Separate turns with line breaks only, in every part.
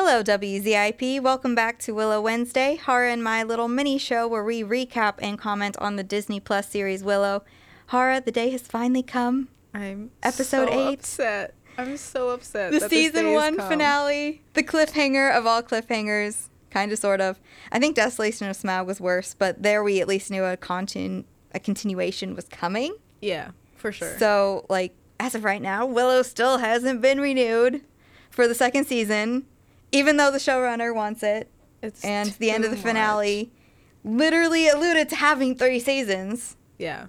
Hello, WZIP. Welcome back to Willow Wednesday, Hawraa and my little mini show where we recap and comment on the Disney Plus series Willow. Hawraa, the day has finally come.
I'm
Episode
so
eight.
Upset. I'm so upset.
The
that this
season one finale, the cliffhanger of all cliffhangers, kind of, sort of. I think Desolation of Smaug was worse, but there we at least knew a continu- a continuation was coming.
Yeah, for sure.
So, like, as of right now, Willow still hasn't been renewed for the second season, even though the showrunner wants it.
it's
And the end of the finale literally alluded to having three seasons.
Yeah.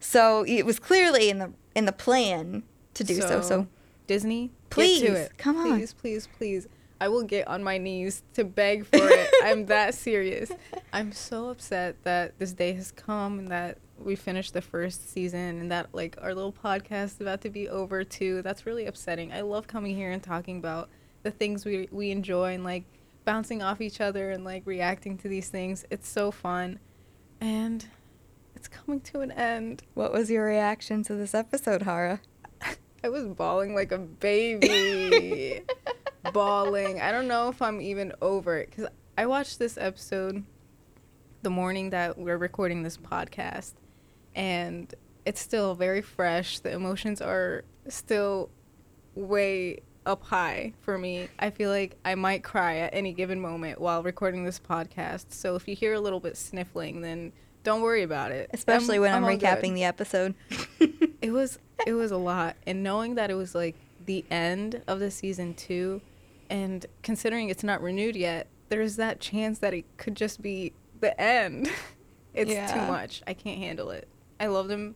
So it was clearly in the in the plan to do so. So,
Disney,
Please,
get to it.
come on.
Please, please, please. I will get on my knees to beg for it. I'm that serious. I'm so upset that this day has come and that we finished the first season and that like our little podcast is about to be over too. That's really upsetting. I love coming here and talking about the things we we enjoy and like bouncing off each other and like reacting to these things. It's so fun. And it's coming to an end.
what was your reaction to this episode, Hawraa?
I was bawling like a baby. bawling. I don't know if I'm even over it because I watched this episode the morning that we're recording this podcast, and it's still very fresh. The emotions are still way up high for me. I feel like I might cry at any given moment while recording this podcast. So if you hear a little bit sniffling, then don't worry about it.
Especially when I'm,
good
recapping the episode.
it was it was a lot and knowing that it was like the end of the season two and considering it's not renewed yet there's that chance that it could just be the end it's
Yeah.
too much i can't handle it i love them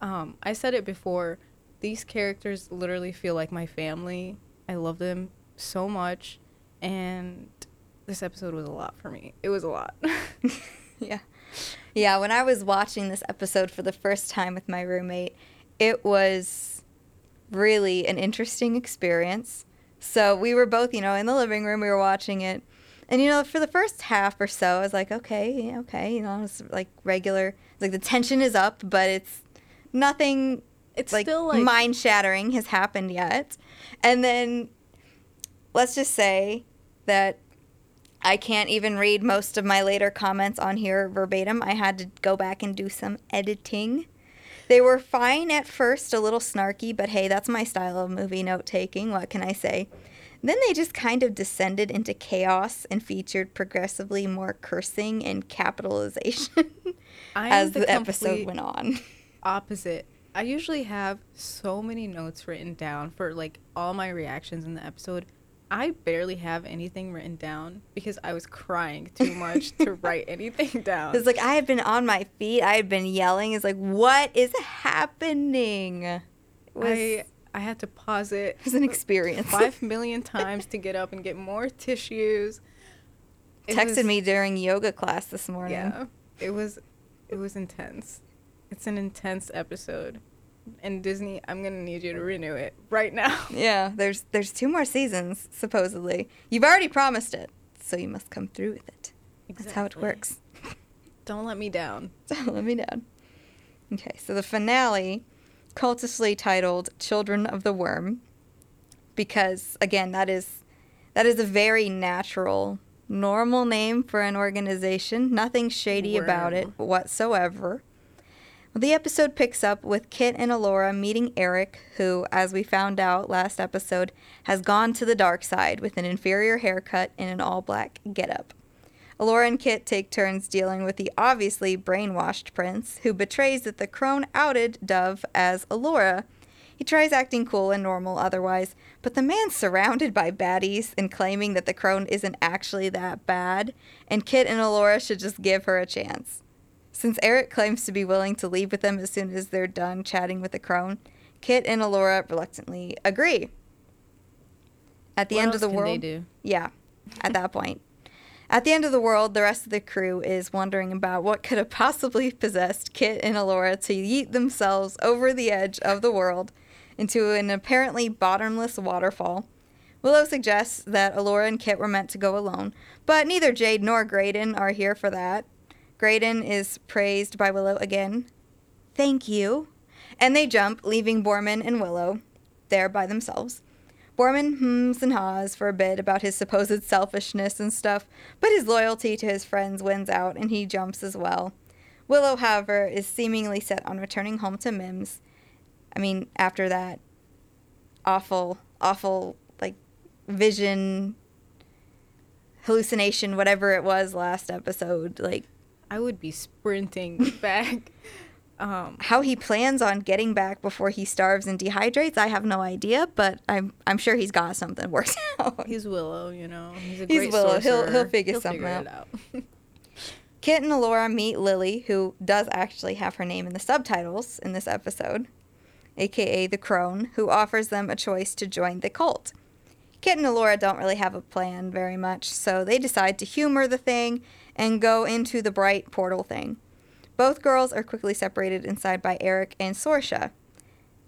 um, i said it before these characters literally feel like my family i love them so much and this episode was a lot for me it was a lot
yeah. Yeah, when I was watching this episode for the first time with my roommate, it was really an interesting experience. So we were both, you know, in the living room, we were watching it. And, you know, for the first half or so, I was like, okay, okay, you know, it's like regular, like the tension is up, but it's nothing
it's
like,
still like
mind shattering has happened yet. And then let's just say that I can't even read most of my later comments on here verbatim. I had to go back and do some editing. They were fine at first, a little snarky, but hey, that's my style of movie note taking. What can I say? Then they just kind of descended into chaos and featured progressively more cursing and capitalization as the, episode went on.
opposite. I usually have so many notes written down for like all my reactions in the episode. I barely have anything written down because I was crying too much to write anything down.
It's like I had been on my feet. I had been yelling. It's like, what is happening? It was,
I I had to pause it
it was an experience.
five million times to get up and get more tissues. It
Texted
was-
me during yoga class this morning.
Yeah, it was it was intense. It's an intense episode. And Disney, I'm gonna need you to renew it right now.
Yeah, there's there's two more seasons supposedly. You've already promised it, so you must come through with it. That's how it works.
Don't let me down.
Don't let me down. Okay, so the finale, cultishly titled "Children of the Worm," because again, that is that is a very natural, normal name for an organization. Nothing shady about it whatsoever. The episode picks up with Kit and Elora meeting Eric, who, as we found out last episode, has gone to the dark side with an inferior haircut and an all black getup. Elora and Kit take turns dealing with the obviously brainwashed prince, who betrays that the crone outed Dove as Elora. He tries acting cool and normal otherwise, but the man's surrounded by baddies and claiming that the crone isn't actually that bad, and Kit and Elora should just give her a chance. Since Eric claims to be willing to leave with them as soon as they're done chatting with the crone, Kit and Elora reluctantly agree. At the
What
end of the world,
they do?
yeah, at that point. At the end of the world, the rest of the crew is wondering about what could have possibly possessed Kit and Elora to yeet themselves over the edge of the world into an apparently bottomless waterfall. Willow suggests that Elora and Kit were meant to go alone, but neither Jade nor Graydon are here for that. Graydon is praised by Willow again. Thank you. And they jump, leaving Boorman and Willow there by themselves. Boorman hums and haws for a bit about his supposed selfishness and stuff, but his loyalty to his friends wins out and he jumps as well. Willow, however, is seemingly set on returning home to Mims. I mean, after that awful, awful, like, vision, hallucination, whatever it was last episode, like,
I would be sprinting back. Um,
how he plans on getting back before he starves and dehydrates, I have no idea, but I'm I'm sure he's got something worked out.
he's Willow, you know. He's a
He's Willow. He'll- he'll figure something
it
out.
out.
Kit and Elora meet Lily, who does actually have her name in the subtitles in this episode, aka the Crone, who offers them a choice to join the cult. Kit and Elora don't really have a plan very much, so they decide to humor the thing and go into the bright portal thing. Both girls are quickly separated inside by Eric and Sorsha.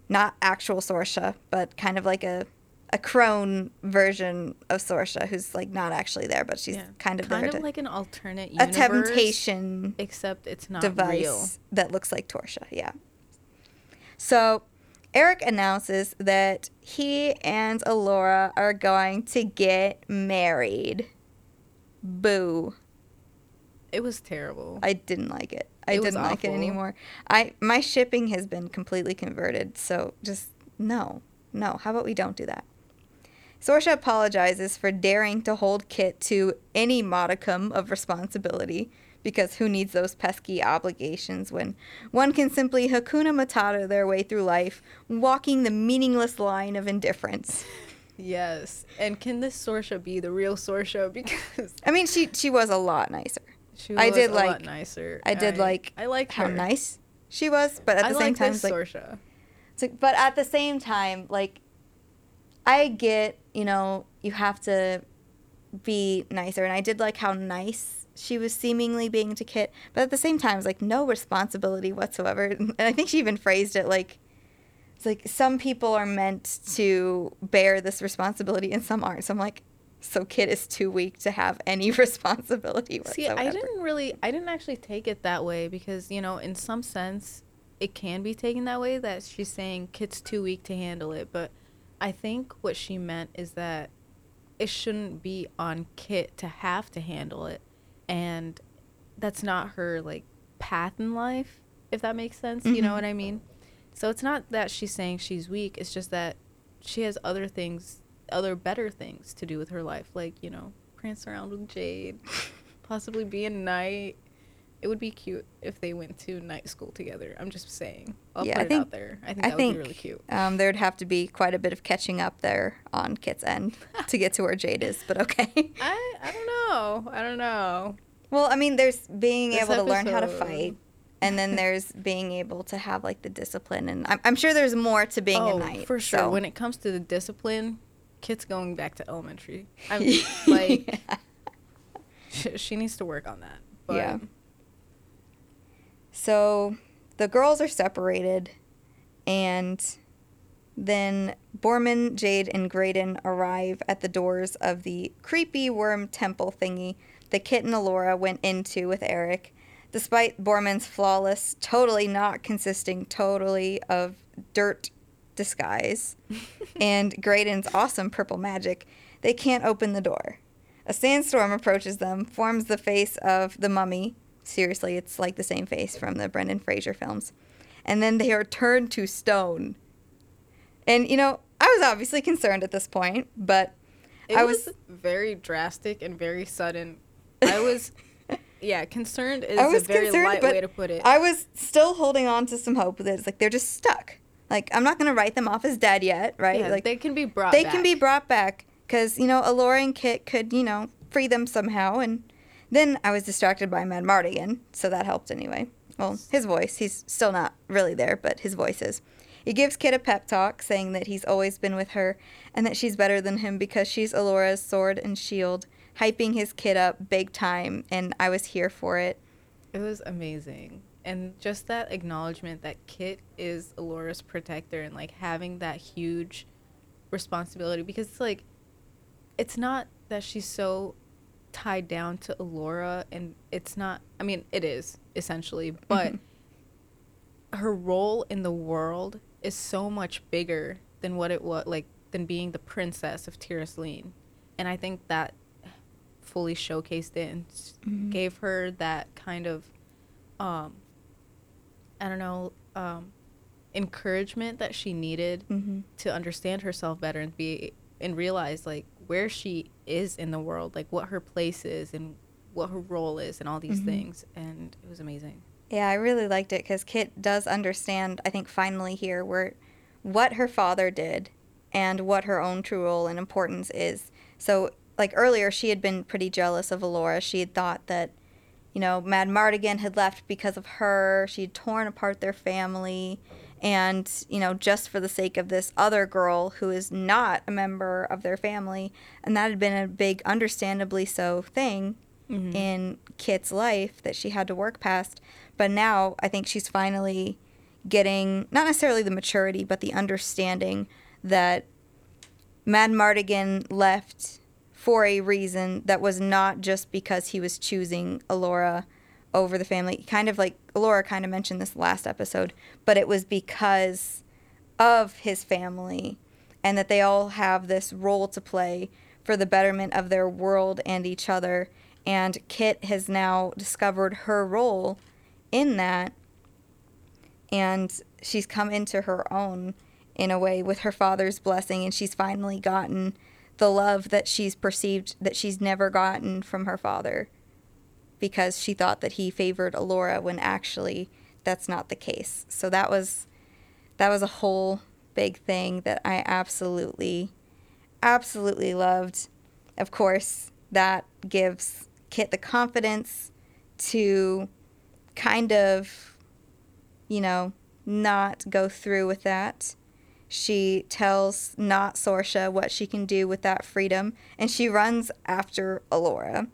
Not actual Sorsha, but kind of like a a crone version of Sorsha, who's like not actually there, but she's
Yeah.
kind of
kind
there
of like an alternate universe, a
temptation
except it's not
device
real.
that looks like Sorsha. Yeah. So Eric announces that he and Elora are going to get married. Boo.
It was terrible.
I didn't like it. I
It
didn't like it anymore. I my shipping has been completely converted, so just no. No. How about we don't do that? Sorsha apologizes for daring to hold Kit to any modicum of responsibility because who needs those pesky obligations when one can simply Hakuna Matata their way through life, walking the meaningless line of indifference.
yes. And can this Sorsha be the real Sorsha? Because
I mean, she she was a lot nicer.
She
I
was
did
a
like-
lot nicer.
I did like
I like
how
her.
nice she was, but at
I
the same time, like
Sorsha.
It's like, but at the same time, like, I get, you know, you have to be nicer. And I did like how nice she was seemingly being to Kit. But at the same time, it's like no responsibility whatsoever. And I think she even phrased it like, it's like some people are meant to bear this responsibility and some aren't. So I'm like, so Kit is too weak to have any responsibility
See,
whatsoever.
I didn't really, I didn't actually take it that way because you know, in some sense, it can be taken that way that she's saying Kit's too weak to handle it. But I think what she meant is that it shouldn't be on Kit to have to handle it, and that's not her like path in life. If that makes sense, you know
Mhm.
what I mean. So it's not that she's saying she's weak. It's just that she has other things, other better things to do with her life, like you know, prance around with Jade possibly be a knight. It would be cute if they went to night school together. I'm just saying. I'll
Yeah,
put
I
it
think-
out there. I think
I
that
think
would be really cute.
Um, there'd have to be quite a bit of catching up there on Kit's end to get to where Jade is, but okay.
I I don't know. I don't know.
Well, I mean, there's being
This
able to learn how to fight, and then there's being able to have like the discipline, and I'm, I'm sure there's more to being
oh,
a knight.
for sure.
so-
When it comes to the discipline, Kit's going back to elementary. I'm like she, she needs to work on that. But
Yeah. So the girls are separated, and then Boorman, Jade, and Graydon arrive at the doors of the creepy worm temple thingy that Kit and Elora went into with Eric. Despite Boorman's flawless, totally not consisting totally of dirt disguise and Graydon's awesome purple magic, they can't open the door. A sandstorm approaches them, forms the face of the mummy. Seriously, it's like the same face from the Brendan Fraser films. And then they are turned to stone. And, you know, I was obviously concerned at this point, but
it
I
was,
was-
very drastic and very sudden. I was yeah, concerned is
I was
a very
concerned,
light way to put it.
I was still holding on to some hope that it's like they're just stuck. Like, I'm not going to write them off as dead yet, right?
Yeah,
like,
they can be brought back.
they
back.
can be brought back because you know Elora and Kit could you know free them somehow, and then I was distracted by Madmartigan, so that helped anyway. Well, his voice, he's still not really there, but his voice is. He gives Kit a pep talk, saying that he's always been with her and that she's better than him because she's Elora's sword and shield, hyping his kid up big time, and I was here for it.
It was amazing. And just that acknowledgement that Kit is Elora's protector and like having that huge responsibility because it's like it's not that she's so tied down to Elora and it's not I mean it is essentially, but her role in the world is so much bigger than what it was like than being the princess of Tir Asleen. And I think that fully showcased it and
Mhm.
gave her that kind of, um, I don't know, um, encouragement that she needed
Mm-hmm.
to understand herself better and be and realize like where she is in the world, like what her place is and what her role is and all these
Mhm.
things. And it was amazing.
Yeah, I really liked it because Kit does understand, I think, finally here, where what her father did and what her own true role and importance is. So, like earlier, she had been pretty jealous of Elora. She had thought that, you know, Madmartigan had left because of her. She had torn apart their family. And, you know, just for the sake of this other girl who is not a member of their family. And that had been a big, understandably so, thing
Mm-hmm.
in Kit's life that she had to work past. But now I think she's finally getting not necessarily the maturity, but the understanding that Madmartigan left for a reason that was not just because he was choosing Elora over the family. Kind of like Elora kind of mentioned this last episode, but it was because of his family and that they all have this role to play for the betterment of their world and each other. And Kit has now discovered her role in that and she's come into her own in a way with her father's blessing and she's finally gotten the love that she's perceived that she's never gotten from her father because she thought that he favored Elora when actually that's not the case. So that was that was a whole big thing that I absolutely absolutely loved. Of course, that gives Kit the confidence to kind of you know, not go through with that. She tells not Sorsha what she can do with that freedom, and she runs after Elora.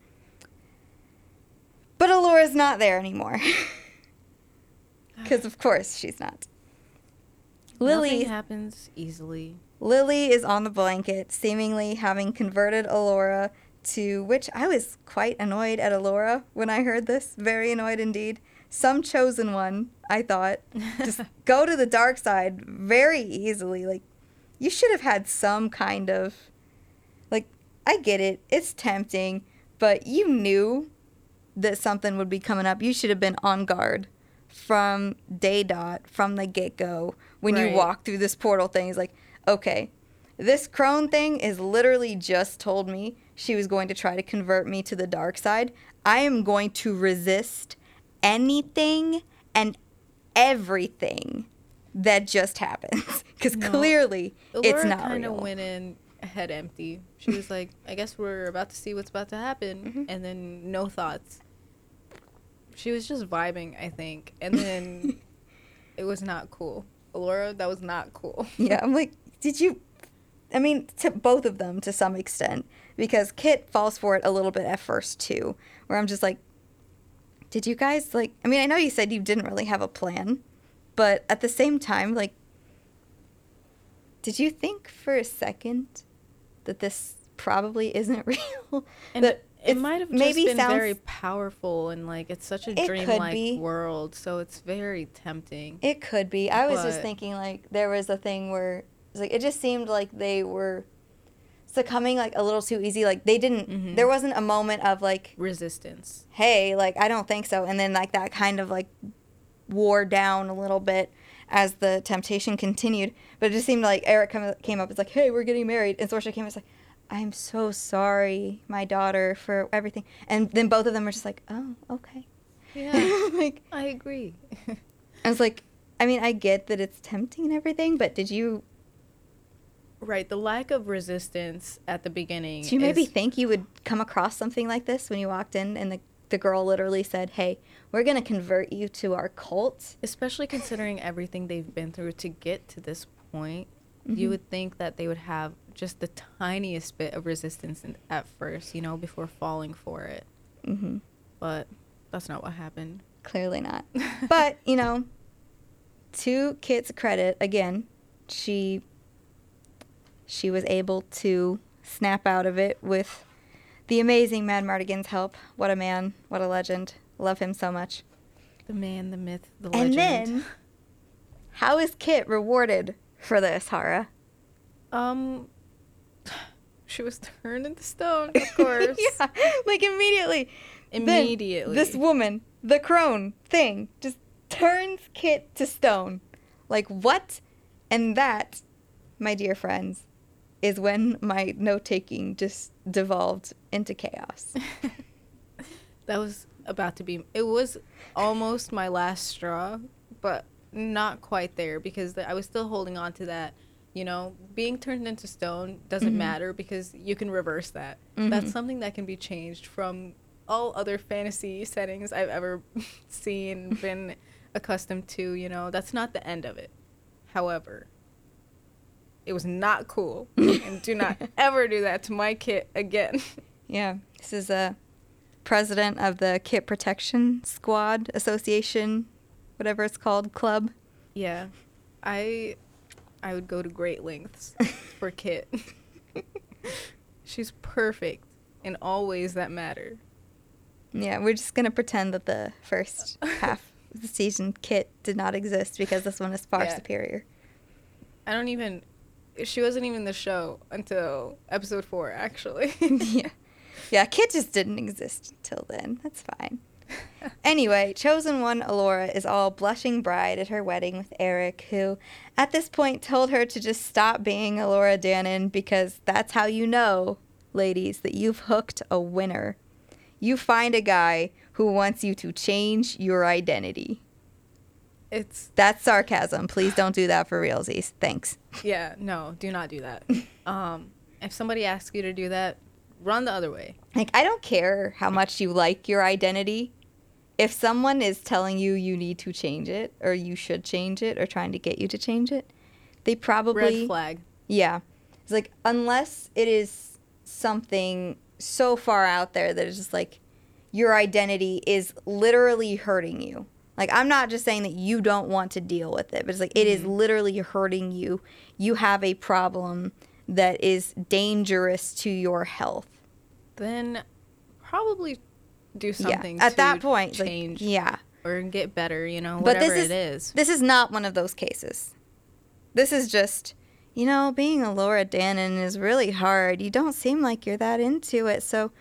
But Elora's not there anymore. Ah. Because, of course, she's not. Lily,
Nothing happens easily.
Lily is on the blanket, seemingly having converted Elora to which I was quite annoyed at Elora when I heard this. Very annoyed indeed. Some chosen one, I thought. Just go to the dark side very easily. Like, you should have had some kind of. Like, I get it. It's tempting, but you knew that something would be coming up. You should have been on guard from day dot, from the get go. When
Right.
you walk through this portal thing, it's like, okay, this crone thing is literally just told me she was going to try to convert me to the dark side. I am going to resist anything and everything that just happens because
No.
clearly it's
Elora
not
kind of went in head empty. She was like, "I guess we're about to see what's about to happen,"
Mhm.
and then no thoughts. She was just vibing, I think, and then it was not cool. Elora, that was not cool.
yeah, I'm like, did you? I mean, to both of them to some extent, because Kit falls for it a little bit at first too, where I'm just like, did you guys like? I mean, I know you said you didn't really have a plan, but at the same time, like, did you think for a second that this probably isn't real?
And
that
it might have
maybe
been
sounds-
very powerful and like it's such a dreamlike world, so it's very tempting.
It could be. I was just thinking like there was a thing where it's like it just seemed like they were succumbing like a little too easy. Like they didn't.
Mhm.
There wasn't a moment of like,
Resistance.
hey, like I don't think so, and then like that kind of like wore down a little bit as the temptation continued. But it just seemed like Eric come, came up. It's like, hey, we're getting married, and Sorsha came. Up, it's like. I'm so sorry, my daughter, for everything. And then both of them were just like, oh, okay.
Yeah,
like,
I agree.
I was like, I mean, I get that it's tempting and everything, but did you
right, the lack of resistance at the beginning.
did you maybe
is-
think you would come across something like this when you walked in and the the girl literally said, "Hey, we're gonna convert you to our cult."
especially considering everything they've been through to get to this point
Mhm.
you would think that they would have just the tiniest bit of resistance in, at first you know before falling for it
hmm
but that's not what happened
Clearly not. but you know, to Kit's credit, again, she she was able to snap out of it with the amazing Madmartigan's help. What a man! What a legend! Love him so much.
the man the myth the
And
legend And
then, how is Kit rewarded for this, Hawraa?
Um, she was turned into stone, of course.
yeah, like immediately. Then
Immediately.
this woman, the crone thing, just turns Kit to stone. Like, what? And that, my dear friends, is when my note taking just devolved into chaos.
that was about to be. It was almost my last straw, but not quite there because the, I was still holding on to that. You know, being turned into stone doesn't
Mhm.
matter because you can reverse that.
Mhm.
That's something that can be changed from all other fantasy settings I've ever seen, been accustomed to. You know, that's not the end of it. However, it was not cool, and do not ever do that to my kit again.
Yeah, this is a president of the Kit Protection Squad Association, whatever it's called, club.
Yeah, I I would go to great lengths for Kit. She's perfect in all ways that matter.
Yeah, we're just gonna pretend that the first half of the season Kit did not exist because this one is far
Yeah.
superior.
I don't even. She wasn't even in the show until episode four, actually.
yeah. Yeah, Kit just didn't exist until then. That's fine. Anyway, chosen one Elora is all blushing bride at her wedding with Eric, who at this point told her to just stop being Elora Danan because that's how you know, ladies, that you've hooked a winner. You find a guy who wants you to change your identity.
It's
That's sarcasm. Please don't do that for realsies. Thanks.
yeah, no, do not do that. Um, if somebody asks you to do that, run the other way.
Like, I don't care how much you like your identity. If someone is telling you you need to change it, or you should change it, or trying to get you to change it, they probably.
Red flag.
Yeah. It's like, unless it is something so far out there that it's just like your identity is literally hurting you. Like, I'm not just saying that you don't want to deal with it, but it's like it is
Mhm.
literally hurting you. You have a problem that is dangerous to your health.
Then probably do something
yeah. At
to
that point, like,
change
yeah.
or get better. You know,
But this
whatever
is-
it is.
This is not one of those cases. This is just, you know, being a Elora Danan is really hard. You don't seem like you're that into it, so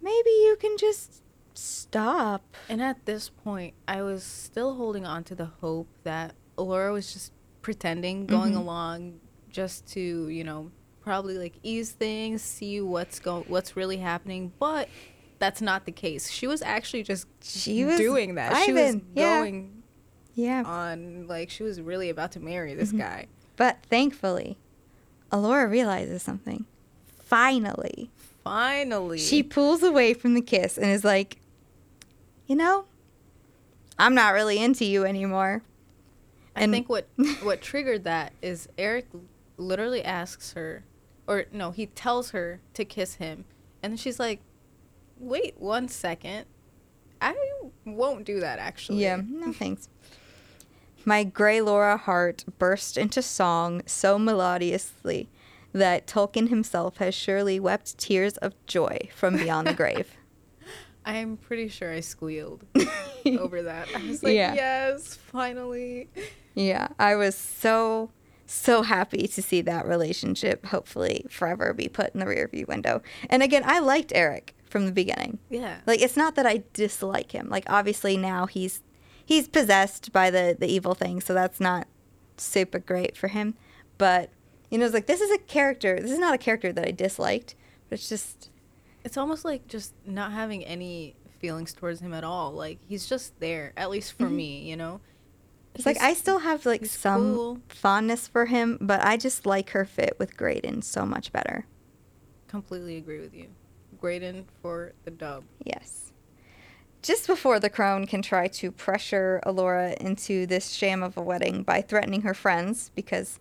maybe you can just stop.
And at this point, I was still holding on to the hope that Elora was just pretending, going
Mhm.
along just to, you know, probably like ease things, see what's going what's really happening, but that's not the case. She was actually just
She was
doing that. She was
yeah.
going
Yeah.
on like she was really about to marry this
Mhm.
guy.
But thankfully, Elora realizes something. Finally.
Finally.
She pulls away from the kiss and is like, you know, I'm not really into you anymore.
I think what what triggered that is Eric literally asks her, or no, he tells her to kiss him, and she's like, "Wait one second, I won't do that actually."
Yeah, no thanks. My gray Laura heart burst into song so melodiously that Tolkien himself has surely wept tears of joy from beyond the grave.
I am pretty sure I squealed over that. I was like,
Yeah.
"Yes, finally."
Yeah, I was so so happy to see that relationship hopefully forever be put in the rearview window. And again, I liked Eric from the beginning.
Yeah.
Like it's not that I dislike him. Like obviously now he's he's possessed by the the evil thing, so that's not super great for him. But you know, it's like this is a character. This is not a character that I disliked. But it's just
It's almost like just not having any feelings towards him at all. Like he's just there, at least for
Mhm.
me, you know.
it's like I still have like some
cool.
fondness for him, but I just like her fit with Graydon so much better.
completely agree with you. Graydon for the dub.
Yes. Just before the crone can try to pressure Elora into this sham of a wedding by threatening her friends, because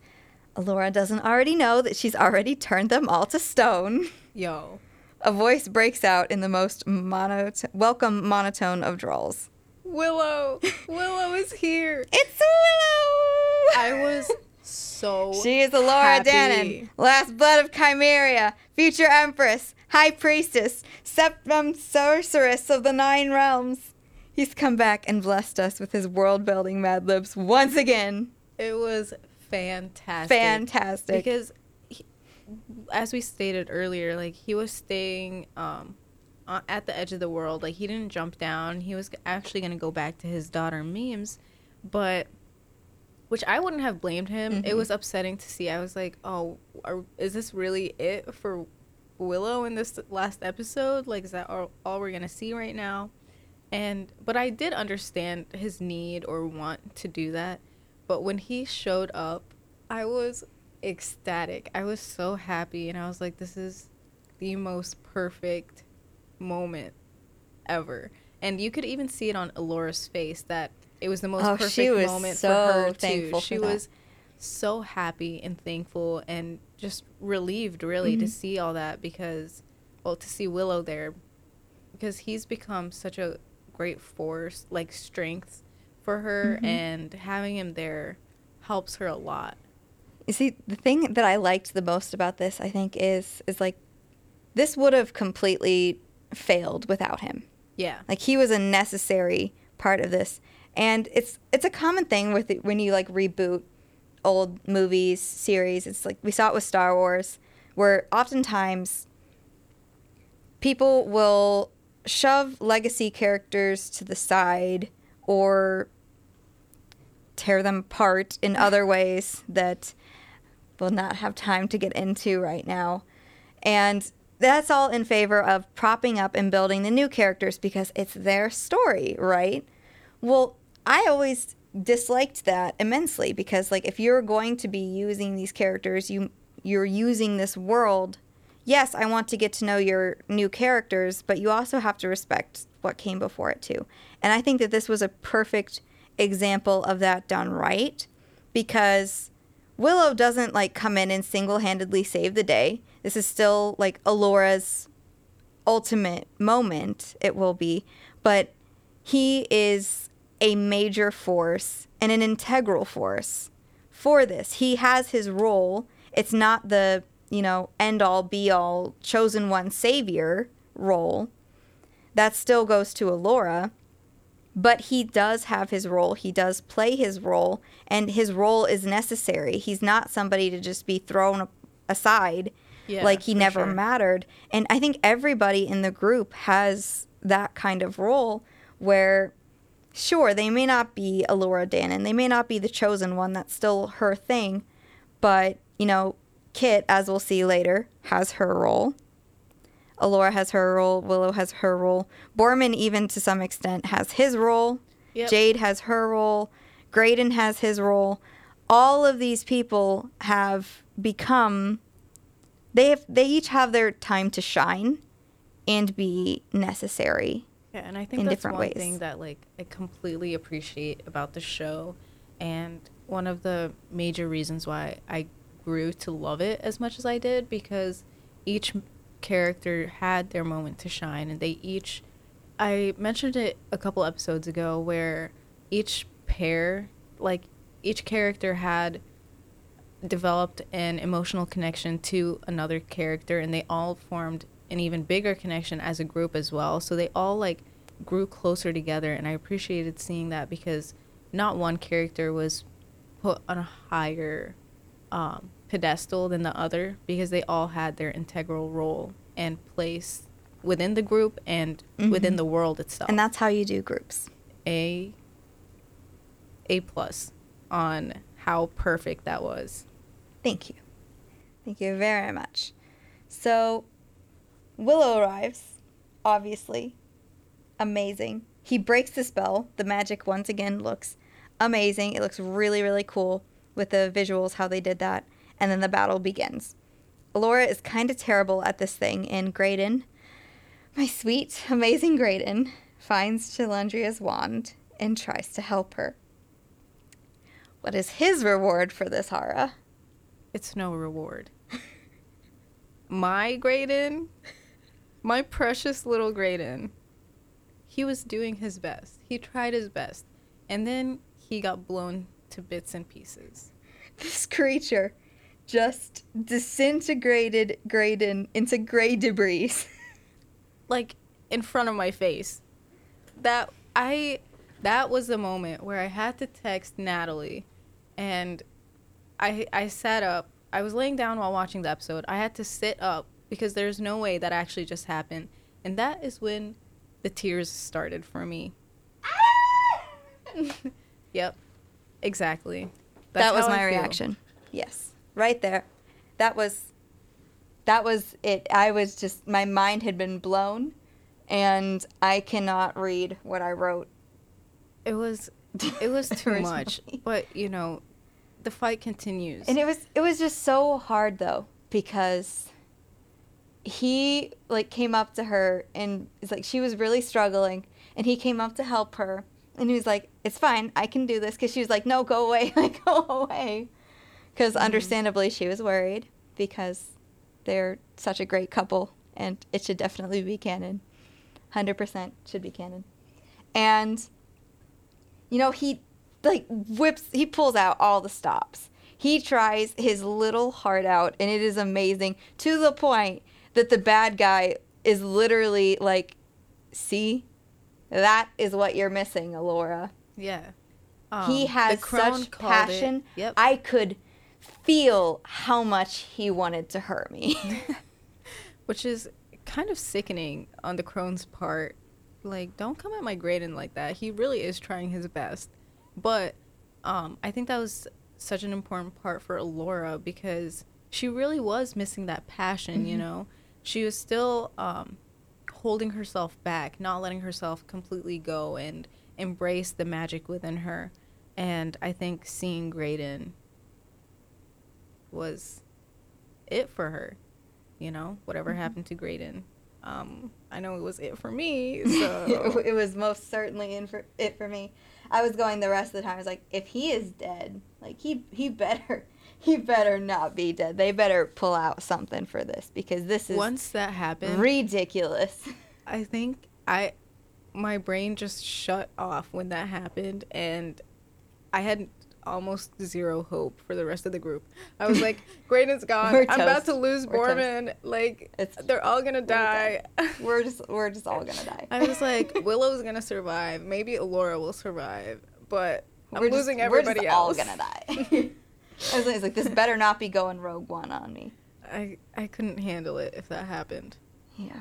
Elora doesn't already know that she's already turned them all to stone,
Yo.
A voice breaks out in the most monot- welcome monotone of drawls.
Willow. Willow is here.
It's Willow!
I was so
She is Elora
happy.
Danan, last blood of Chimeria, future empress, high priestess, septum sorceress of the nine realms. He's come back and blessed us with his world building mad libs once again.
It was fantastic.
Fantastic.
Because as we stated earlier, like he was staying um at the edge of the world. Like he didn't jump down. He was actually going to go back to his daughter Mims, but which I wouldn't have blamed him. Mm-hmm. It was upsetting to see. I was like, "Oh, are, is this really it for Willow in this last episode? Like is that all, all we're going to see right now?" And but I did understand his need or want to do that. But when he showed up, I was ecstatic. I was so happy and I was like this is the most perfect moment ever. And you could even see it on Elora's face that it was the most oh, perfect moment so for her too. She for was so happy and thankful and just relieved really mm-hmm. to see all that because well to see Willow there because he's become such a great force like strength for her mm-hmm. and having him there helps her a lot.
You see, the thing that I liked the most about this, I think, is is like this would have completely failed without him.
Yeah.
Like he was a necessary part of this. And it's it's a common thing with when you like reboot old movies, series. It's like we saw it with Star Wars where oftentimes people will shove legacy characters to the side or tear them apart in other ways that we'll not have time to get into right now. And that's all in favor of propping up and building the new characters because it's their story, right? Well, I always disliked that immensely because like if you're going to be using these characters, you you're using this world. Yes, I want to get to know your new characters, but you also have to respect what came before it too. And I think that this was a perfect example of that done right because Willow doesn't like come in and single-handedly save the day. This is still like Elora's ultimate moment, it will be. But he is a major force and an integral force for this. He has his role. It's not the, you know, end all be all chosen one savior role. That still goes to Elora. But he does have his role. He does play his role, and his role is necessary. He's not somebody to just be thrown aside yeah, like he never sure. mattered. And I think everybody in the group has that kind of role where sure, they may not be Elora Danan, they may not be the chosen one, that's still her thing, but you know, Kit, as we'll see later, has her role. Elora has her role, Willow has her role. Boorman even to some extent has his role. Yep. Jade has her role. Graydon has his role. All of these people have become they have they each have their time to shine and be necessary.
Yeah, and I think that's one ways. thing that like I completely appreciate about the show, and one of the major reasons why I grew to love it as much as I did because each character had their moment to shine, and they each. I mentioned it a couple episodes ago where each pair, like each character had developed an emotional connection to another character and they all formed an even bigger connection as a group as well so they all like grew closer together and i appreciated seeing that because not one character was put on a higher um, pedestal than the other because they all had their integral role and place within the group and mm-hmm. within the world itself
and that's how you do groups
a a plus on how perfect that was
Thank you. Thank you very much. So, Willow arrives, obviously. Amazing. He breaks the spell. The magic once again looks amazing. It looks really, really cool with the visuals, how they did that. And then the battle begins. Elora is kind of terrible at this thing, and Graydon, my sweet, amazing Graydon, finds Cherlindrea's wand and tries to help her. What is his reward for this, Hawraa?
it's no reward. my Graydon, my precious little Graydon, he was doing his best. He tried his best. And then he got blown to bits and pieces.
This creature just disintegrated Graydon into gray debris.
like in front of my face. That I that was the moment where I had to text Natalie and I I sat up I was laying down while watching the episode. I had to sit up because there's no way that actually just happened. And that is when the tears started for me. yep. Exactly. That's
that was
I
my
feel.
reaction. Yes. Right there. That was that was it. I was just my mind had been blown and I cannot read what I wrote.
It was it was too much. But, you know, the fight continues.
And it was it was just so hard though because he like came up to her and it's like she was really struggling and he came up to help her and he was like it's fine I can do this cuz she was like no go away like go away cuz understandably she was worried because they're such a great couple and it should definitely be canon. 100% should be canon. And you know he like whips he pulls out all the stops. He tries his little heart out and it is amazing to the point that the bad guy is literally like see? That is what you're missing elora.
Yeah.
he
Um,
has
the crone
such passion.
Yep.
i could feel how much he wanted to hurt me
which is kind of sickening on the crone's part. Like, don't come at my Graydon like that. He really is trying his best. But um, I think that was such an important part for Elora because she really was missing that passion, you know? She was still um, holding herself back, not letting herself completely go and embrace the magic within her. And I think seeing Graydon was it for her you know whatever happened to Graydon. Um, I know it was it for me. So
it was most certainly in for it for me. I was going the rest of the time. I was like, if he is dead, like he he better he better not be dead. They better pull out something for this because this is
once that happened,
ridiculous.
I think I my brain just shut off when that happened, and I had almost zero hope for the rest of the group. I was like, Graydon's gone. I'm about to lose
We're toast.
Boorman. Like
It's
they're all gonna die.
we're just we're just all gonna die.
I was like, Willow's gonna survive. Maybe Elora will survive, but I'm
we're
losing
just,
everybody
we're just
else.
all gonna die. I was like, this better not be going Rogue One on me.
I I couldn't handle it if that happened.
Yeah.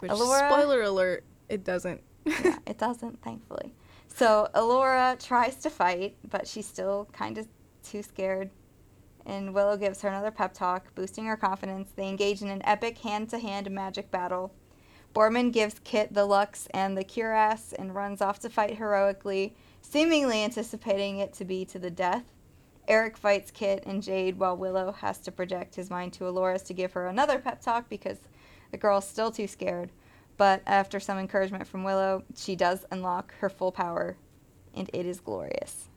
Which spoiler alert, it doesn't.
yeah, it doesn't, thankfully. So Elora tries to fight, but she's still kind of too scared. And Willow gives her another pep talk, boosting her confidence. They engage in an epic hand to hand magic battle. Boorman gives Kit the Lux and the Cuirass and runs off to fight heroically, seemingly anticipating it to be to the death. Eric fights Kit and Jade while Willow has to project his mind to Elora's to give her another pep talk because the girl's still too scared. But after some encouragement from Willow, she does unlock her full power, and it is glorious.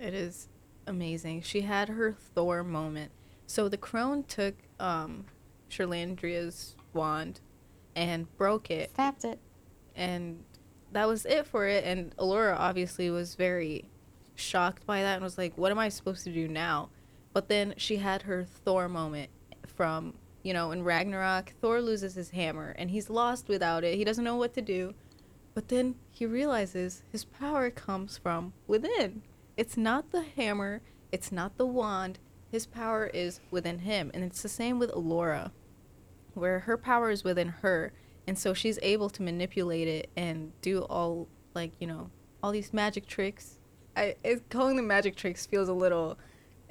It is amazing. She had her Thor moment. So the crone took um Cherlindrea's wand and broke it
Snapped it.
and that was it for it and Elora obviously was very shocked by that and was like, What am I supposed to do now? But then she had her Thor moment from you know, in Ragnarok, Thor loses his hammer and he's lost without it. He doesn't know what to do. But then he realizes his power comes from within. It's not the hammer, it's not the wand. His power is within him. And it's the same with Elora, where her power is within her. And so she's able to manipulate it and do all, like, you know, all these magic tricks. I it, Calling them magic tricks feels a little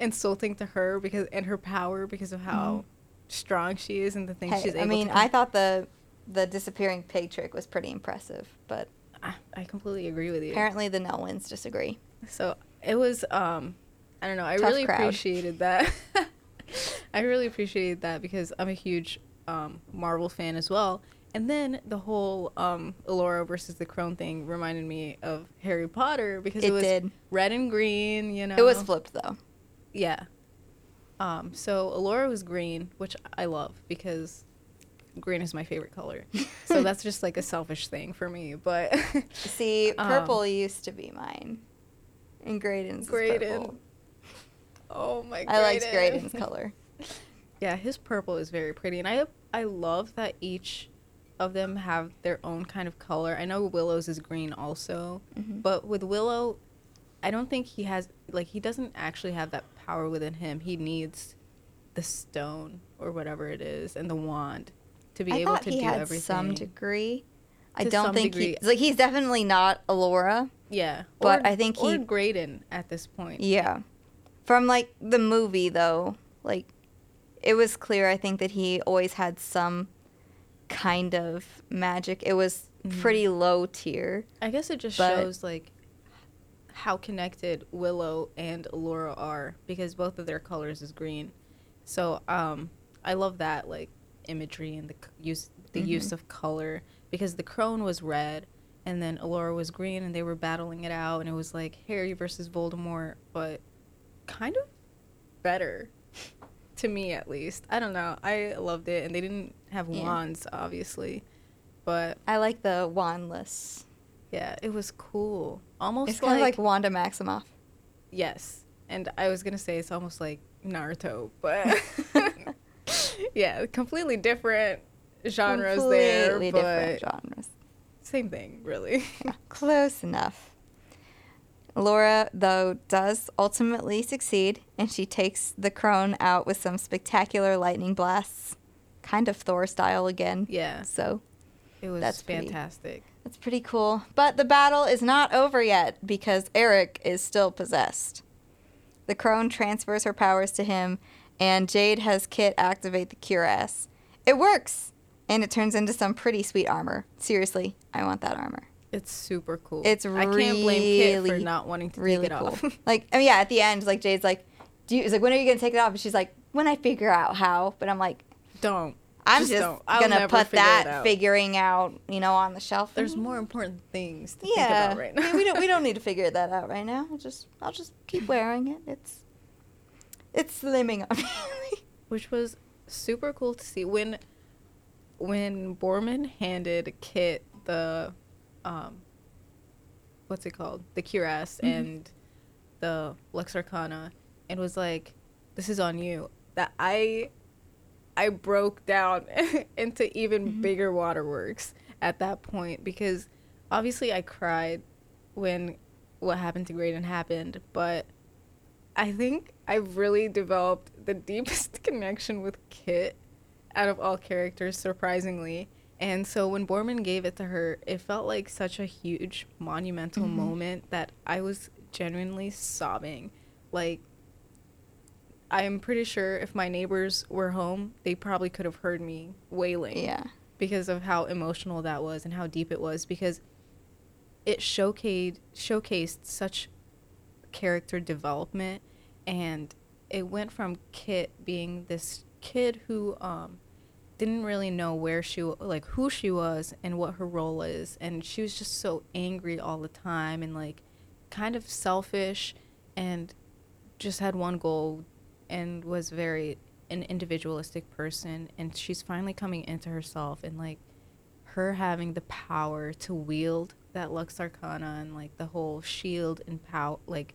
insulting to her because and her power because of how mm-hmm. Strong she is and the things
Hey,
she's able
I mean, I thought the the disappearing pig trick was pretty impressive, but
I, I completely agree with you.
apparently the Nelwyns disagree.
So it was um I don't know, I
Tough
really
crowd.
appreciated that. I really appreciated that because I'm a huge um Marvel fan as well. And then the whole um Elora versus the Crone thing reminded me of Harry Potter because it,
It
was
did.
red and green, you know.
It was flipped though.
Yeah. Um so Elora was green, which I love because green is my favorite color. so that's just like a selfish thing for me, but
See,
Um,
purple used to be mine, and Graydon's
Graydon. Oh my god.
I liked
Graydon.
Graydon's color.
Yeah, his purple is very pretty, and I I love that each of them have their own kind of color. I know Willow's is green also,
Mhm.
but with Willow, I don't think he has like he doesn't actually have that power within him. He needs the stone or whatever it is and the wand to be
I
able
thought
to
he
do
had
everything.
some degree. I don't think
degree.
he like he's definitely not Elora.
yeah,
but
or,
I think he or
Graydon at this point.
Yeah. From like the movie though, like it was clear I think that he always had some kind of magic. It was
Mhm.
pretty low tier.
I guess it just shows like how connected Willow and Elora are because both of their colors is green. So um I love that like imagery and the use the
Mhm.
use of color because the crone was red and then Elora was green and they were battling it out and it was like Harry versus Voldemort but kind of better to me at least. I don't know. I loved it and they didn't have
Yeah.
wands obviously. But
I like the wandless.
yeah, it was cool. Almost
It's
like,
kind of like Wanda Maximoff.
yes, and I was gonna say it's almost like Naruto, but yeah, completely different genres there,
Completely different genres.
same thing, really.
Yeah, close enough. Elora, though, does ultimately succeed, and she takes the crone out with some spectacular lightning blasts, kind of Thor style again.
yeah,
So
it was
That's pretty-
fantastic.
That's pretty cool. But the battle is not over yet because Eric is still possessed. The crone transfers her powers to him, and Jade has Kit activate the cuirass. It works, and it turns into some pretty sweet armor. Seriously, I want that armor.
It's super cool.
It's
I can't blame Kit for not wanting to
really
take it
cool.
off.
like, I mean, yeah, at the end, like Jade's like, "Do you?" Like, "When are you gonna take it off?" And she's like, "When I figure out how." But I'm like,
don't.
I'm
Just
just. Gonna put that
out.
figuring out, you know, on the shelf.
There's more important things to
yeah,
think about right now.
I mean, we don't we don't need to figure that out right now. I'll just I'll just keep wearing it. It's it's slimming on me.
which was super cool to see when when Boorman handed Kit the um what's it called the cuirass
Mhm.
and the Lux Arcana and was like this is on you that I I broke down into even
Mhm.
bigger waterworks at that point because obviously I cried when what happened to Graydon happened, but I think I've really developed the deepest connection with Kit out of all characters, surprisingly. And so when Boorman gave it to her, it felt like such a huge, monumental
Mhm.
moment that I was genuinely sobbing. Like, I'm pretty sure if my neighbors were home, they probably could have heard me wailing
yeah,
because of how emotional that was and how deep it was because it showcased showcased such character development and it went from Kit being this kid who um didn't really know where she like who she was and what her role is and she was just so angry all the time and like kind of selfish and just had one goal and was very an individualistic person and she's finally coming into herself and like her having the power to wield that Lux Arcana and like the whole shield and power like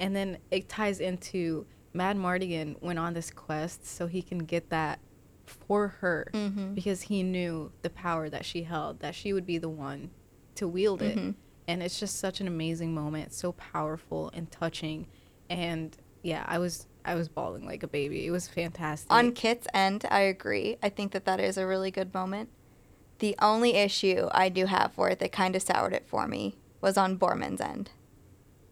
and then it ties into Madmartigan went on this quest so he can get that for her
Mhm.
because he knew the power that she held that she would be the one to wield it
Mhm.
and it's just such an amazing moment so powerful and touching and yeah i was i was bawling like a baby it was fantastic
on Kit's end, I agree. I think that that is a really good moment. The only issue I do have for it that kind of soured it for me was on Boorman's end,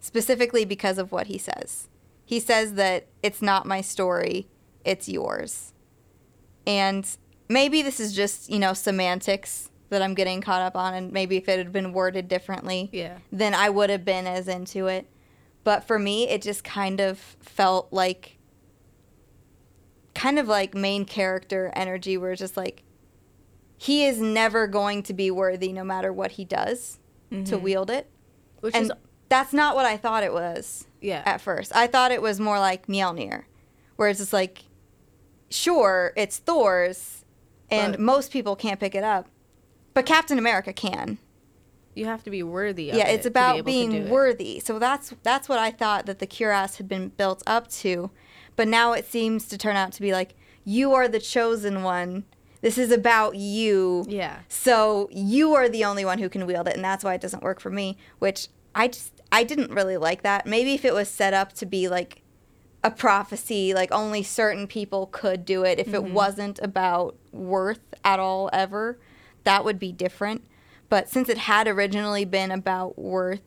specifically because of what he says. He says that it's not my story, it's yours. And maybe this is just, you know, semantics that I'm getting caught up on, and maybe if it had been worded differently,
yeah
then I would have been as into it. But for me, it just kind of felt like kind of like main character energy where it's just like he is never going to be worthy no matter what he does to
Mhm.
wield it.
which
and
is
that's not what I thought it was
yeah
at first. I thought it was more like Mjolnir, where it's just like, sure, it's Thor's, and
But-
most people can't pick it up, but Captain America can.
You have to be worthy of
yeah, it's
be
about
do
being
it.
worthy. So that's that's what I thought that the cuirass had been built up to, but now it seems to turn out to be like you are the chosen one. This is about you.
yeah
So you are the only one who can wield it, and that's why it doesn't work for me. Which I just I didn't really like that. Maybe if it was set up to be like a prophecy, like only certain people could do it. If it mm-hmm. wasn't about worth at all ever, that would be different. But since it had originally been about worth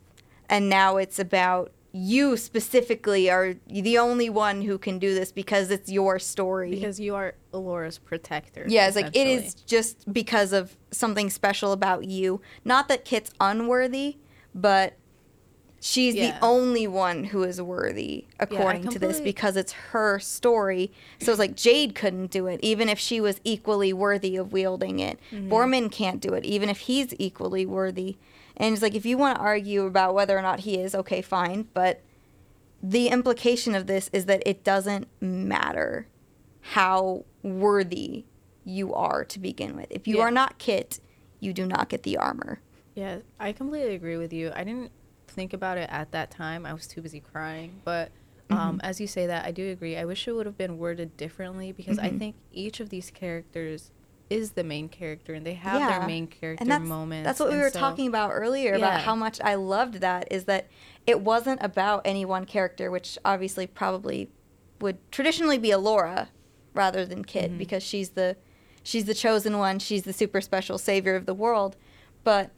and now it's about you specifically are the only one who can do this because it's your story.
Because you are Elora's protector.
Yeah, it's like it is just because of something special about you. Not that Kit's unworthy, but she's
Yeah.
the only one who is worthy according to this because it's her story. So it's like Jade couldn't do it even if she was equally worthy of wielding it.
Mm-hmm.
Boorman can't do it even if he's equally worthy. And it's like if you want to argue about whether or not he is, okay, fine, but the implication of this is that it doesn't matter how worthy you are to begin with. If you
Yeah.
are not Kit, you do not get the armor.
Yeah, I completely agree with you. I didn't think about it at that time. I was too busy crying. But um,
Mm-hmm.
as you say that, I do agree. I wish it would have been worded differently because I
Mhm.
think each of these characters is the main character and they have
Yeah.
their main character
And that's
moments.
that's what we were
so-
talking about earlier about how much I loved that is that it wasn't about any one character, which obviously probably would traditionally be Elora rather than Kit
Mhm.
because she's the she's the chosen one, she's the super special savior of the world. But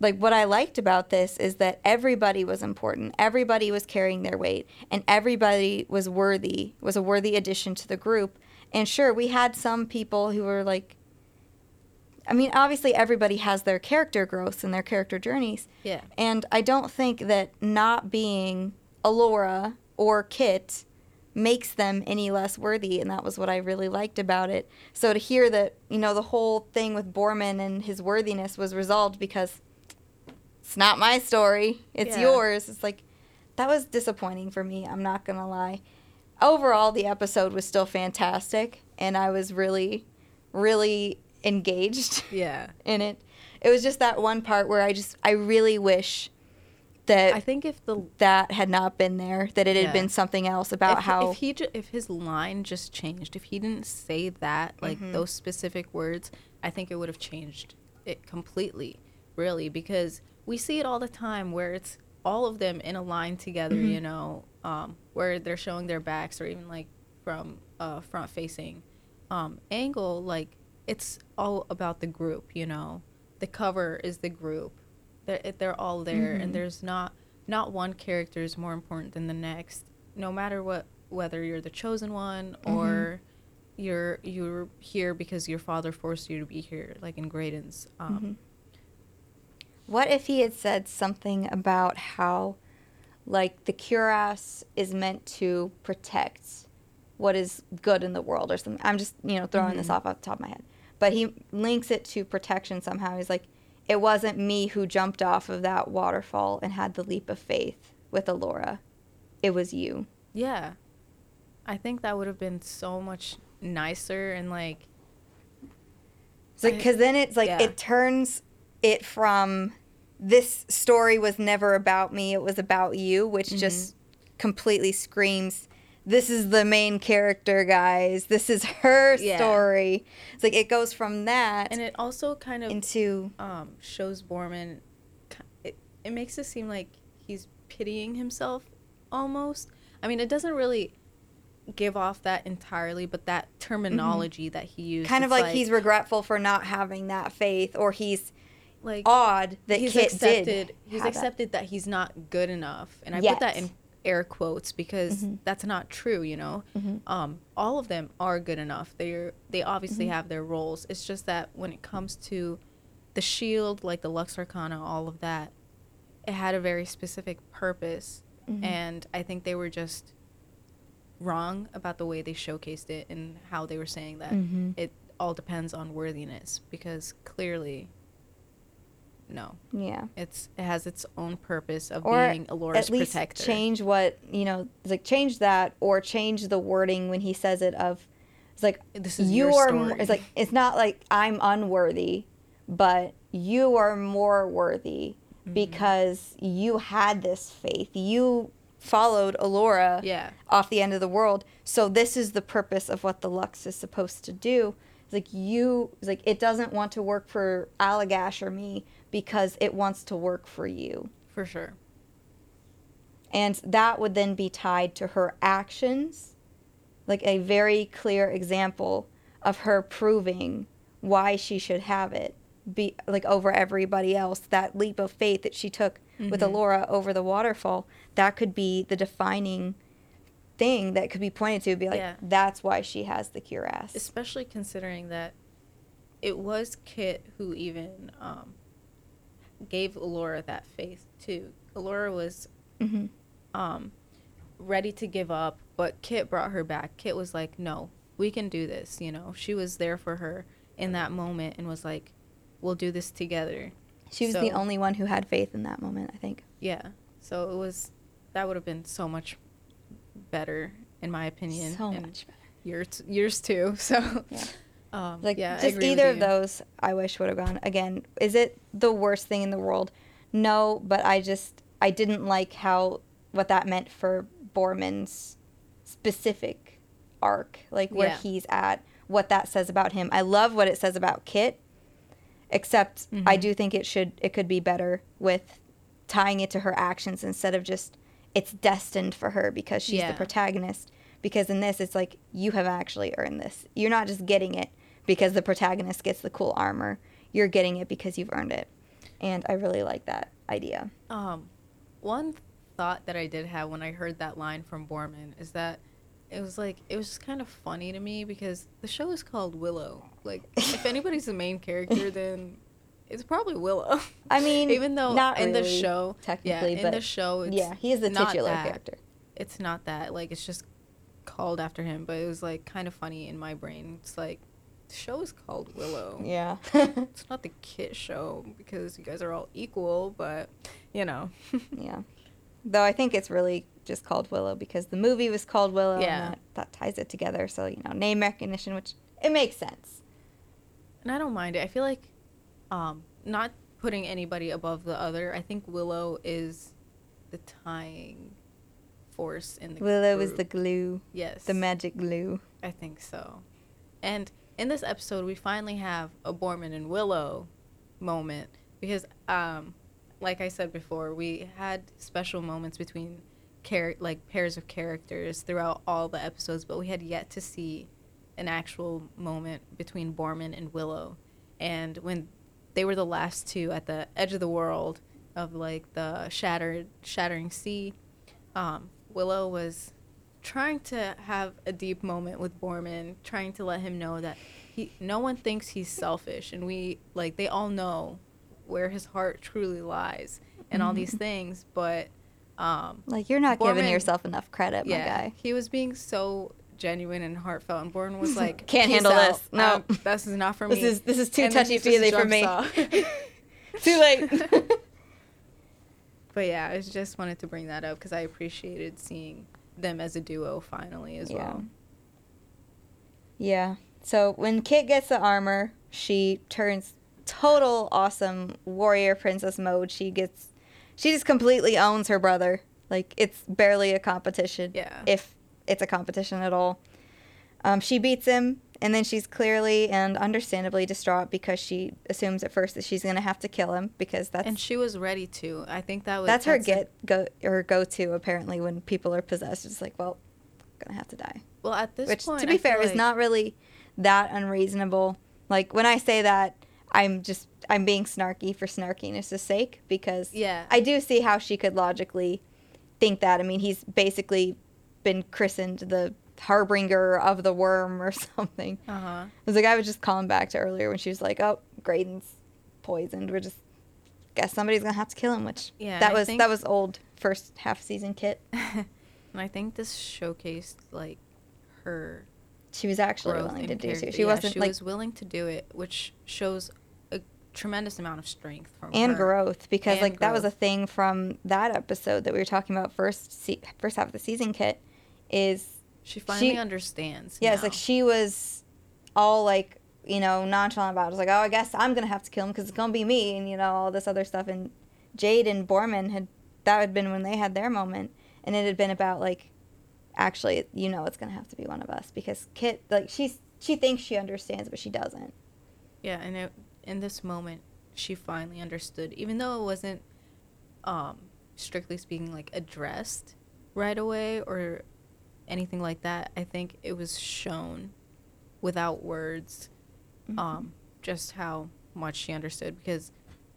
like what I liked about this is that everybody was important. Everybody was carrying their weight and everybody was worthy, was a worthy addition to the group. And sure, we had some people who were like I mean, obviously everybody has their character growths and their character journeys.
Yeah.
And I don't think that not being Elora or Kit makes them any less worthy, and that was what I really liked about it. So to hear that, you know, the whole thing with Boorman and his worthiness was resolved because it's not my story, it's
Yeah.
yours. It's like that was disappointing for me, I'm not going to lie. Overall, the episode was still fantastic, and I was really really engaged
Yeah.
in it. It was just that one part where I just I really wish that
I think if the
that had not been there, that it had
Yeah.
been something else about
if,
how
if he ju- if his line just changed, if he didn't say that like
Mhm.
those specific words, I think it would have changed it completely, really, because we see it all the time where it's all of them in a line together,
Mhm.
you know, um, where they're showing their backs or even like from a front facing um, angle, like it's all about the group, you know. The cover is the group. They're they're all there,
Mhm.
and there's not not one character is more important than the next. No matter what, whether you're the chosen one or you're you're here because your father forced you to be here, like in Graydon's. Um,
Mhm. What if he had said something about how, like, the cuirass is meant to protect what is good in the world or something? I'm just, you know, throwing this
Mhm.
off off the top of my head. But he links it to protection somehow. He's like, it wasn't me who jumped off of that waterfall and had the leap of faith with Elora. It was you.
Yeah, I think that would have been so much nicer and like
It's like because then it's like
yeah.
it turns it from this story was never about me; it was about you, which
Mm-hmm.
just completely screams. This is the main character, guys. This is her
Yeah.
story. It's like it goes from that
and it also kind of
into
um, shows Boorman. It, it makes it seem like he's pitying himself almost. I mean, it doesn't really give off that entirely, but that terminology that he used,
kind of
it's
like, he's regretful for not having that faith, or he's
like
odd that
he's
Kit
accepted. He's
have that.
accepted that. he's not good enough, and I put that in air quotes because
Mhm.
that's not true. You know,
Mhm.
um, all of them are good enough. They're they obviously
Mm-hmm.
have their roles. It's just that when it comes to the shield, like the Lux Arcana, all of that, it had a very specific purpose,
Mhm.
and I think they were just wrong about the way they showcased it and how they were saying that
Mhm.
it all depends on worthiness because clearly, no,
Yeah.
it's it has its own purpose of
or
being Elora's
at least
protector.
change what you know it's like change that or change the wording when he says it of it's like
This is
you
your
are
story.
more, it's like it's not like i'm unworthy but you are more worthy
Mm-hmm.
because you had this faith you followed elora
yeah,
off the end of the world so this is the purpose of what the lux is supposed to do it's like you it's like it doesn't want to work for Allagash or me because it wants to work for you
for sure.
And that would then be tied to her actions, like a very clear example of her proving why she should have it be like over everybody else that leap of faith that she took with
Mhm.
Elora over the waterfall that could be the defining thing that could be pointed to be like
Yeah.
that's why she has the cuirass
especially considering that it was Kit who even um, gave Elora that faith too. Elora was
hmm
um, ready to give up, but Kit brought her back. Kit was like, "No, we can do this." You know, she was there for her in that moment and was like, "We'll do this together."
she was the only one who had faith in that moment i think
Yeah. So it was that would have been so much better in my opinion.
so much better
Yours, yours too. So,
Yeah.
Um,
like
yeah,
just either of those i wish would have gone. Again is it the worst thing in the world? No but i just i didn't like how what that meant for boorman's specific arc like where
Yeah.
he's at what that says about him. I love what it says about kit except i
Mhm.
do think it should it could be better with tying it to her actions instead of just it's destined for her because she's
Yeah.
the protagonist. Because in this it's like you have actually earned this. You're not just getting it because the protagonist gets the cool armor you're getting it because you've earned it and i really like that idea
Um, one thought that I did have when I heard that line from Boorman is that it was like it was just kind of funny to me because the show is called Willow. Like, if anybody's the main character, then it's probably Willow.
i mean
Even though
not
in the
really,
show, yeah,
technically
in
but
the show, it's
yeah he is the titular
that.
character
It's not that. Like, it's just called after him. But it was like kind of funny in my brain. It's like the show is called Willow.
yeah
It's not the kid show because you guys are all equal, but you know.
yeah though i think it's really just called willow because the movie was called willow
Yeah.
and that, that ties it together so you know name recognition which it makes sense
And I don't mind it. I feel like um not putting anybody above the other. I think Willow is the tying force in the
willow is the glue
yes.
the magic glue
I think so. And in this episode we finally have a Boorman and Willow moment because um like I said before, we had special moments between char- like pairs of characters throughout all the episodes, but we had yet to see an actual moment between Boorman and Willow. And when they were the last two at the edge of the world of like the shattered shattering sea, um, Willow was trying to have a deep moment with Boorman, trying to let him know that he no one thinks he's selfish and we like they all know where his heart truly lies and all these things, but um
like you're not giving yourself enough credit my
yeah,
guy
he was being so genuine and heartfelt and Boorman was like
Can't handle
out.
this. No.
Um, this is not for
this
me.
is this is too
And
touchy feely for me too late
But yeah, I just wanted to bring that up because I appreciated seeing them as a duo finally as
Yeah.
well.
Yeah. So when Kit gets the armor, she turns total awesome warrior princess mode. She gets she just completely owns her brother. Like it's barely a competition.
Yeah.
If it's a competition at all. Um, she beats him and then she's clearly and understandably distraught because she assumes at first that she's gonna have to kill him because that's
and she was ready to. I think that was
that's her
a-
get go her go to apparently when people are possessed. It's like, well, gonna have to die.
well, at this
Which,
point,
to be
I
fair, is
like-
not really that unreasonable. Like when I say that, I'm just I'm being snarky for snarkiness' sake because
Yeah.
I do see how she could logically think that. I mean, he's basically been christened the harbinger of the worm or something.
Uh huh.
It was like I was just calling back to earlier when she was like, "Oh, Graydon's poisoned. We're just guess somebody's gonna have to kill him." Which
Yeah,
that
I
was
think-
that was old first half season kit.
and I think this showcased like her
She was actually willing
in
to do it. She
Yeah,
wasn't like
She
like
was willing to do it, which shows a tremendous amount of strength from
and
her.
growth because
And
like that was a thing from that episode that we were talking about first se- first half of the season kit is
She finally
she-
understands.
yeah it's like she was all like you know nonchalant about it. it was like oh I guess I'm gonna have to kill him because it's gonna be me and you know all this other stuff and Jade and Boorman had that had been when they had their moment and it had been about like actually you know it's gonna have to be one of us because Kit like she's she thinks she understands but she doesn't
Yeah, and it, in this moment, she finally understood, even though it wasn't. Um, strictly speaking, like addressed right away or anything like that. I think it was shown without words,
Mm-hmm.
um, just how much she understood because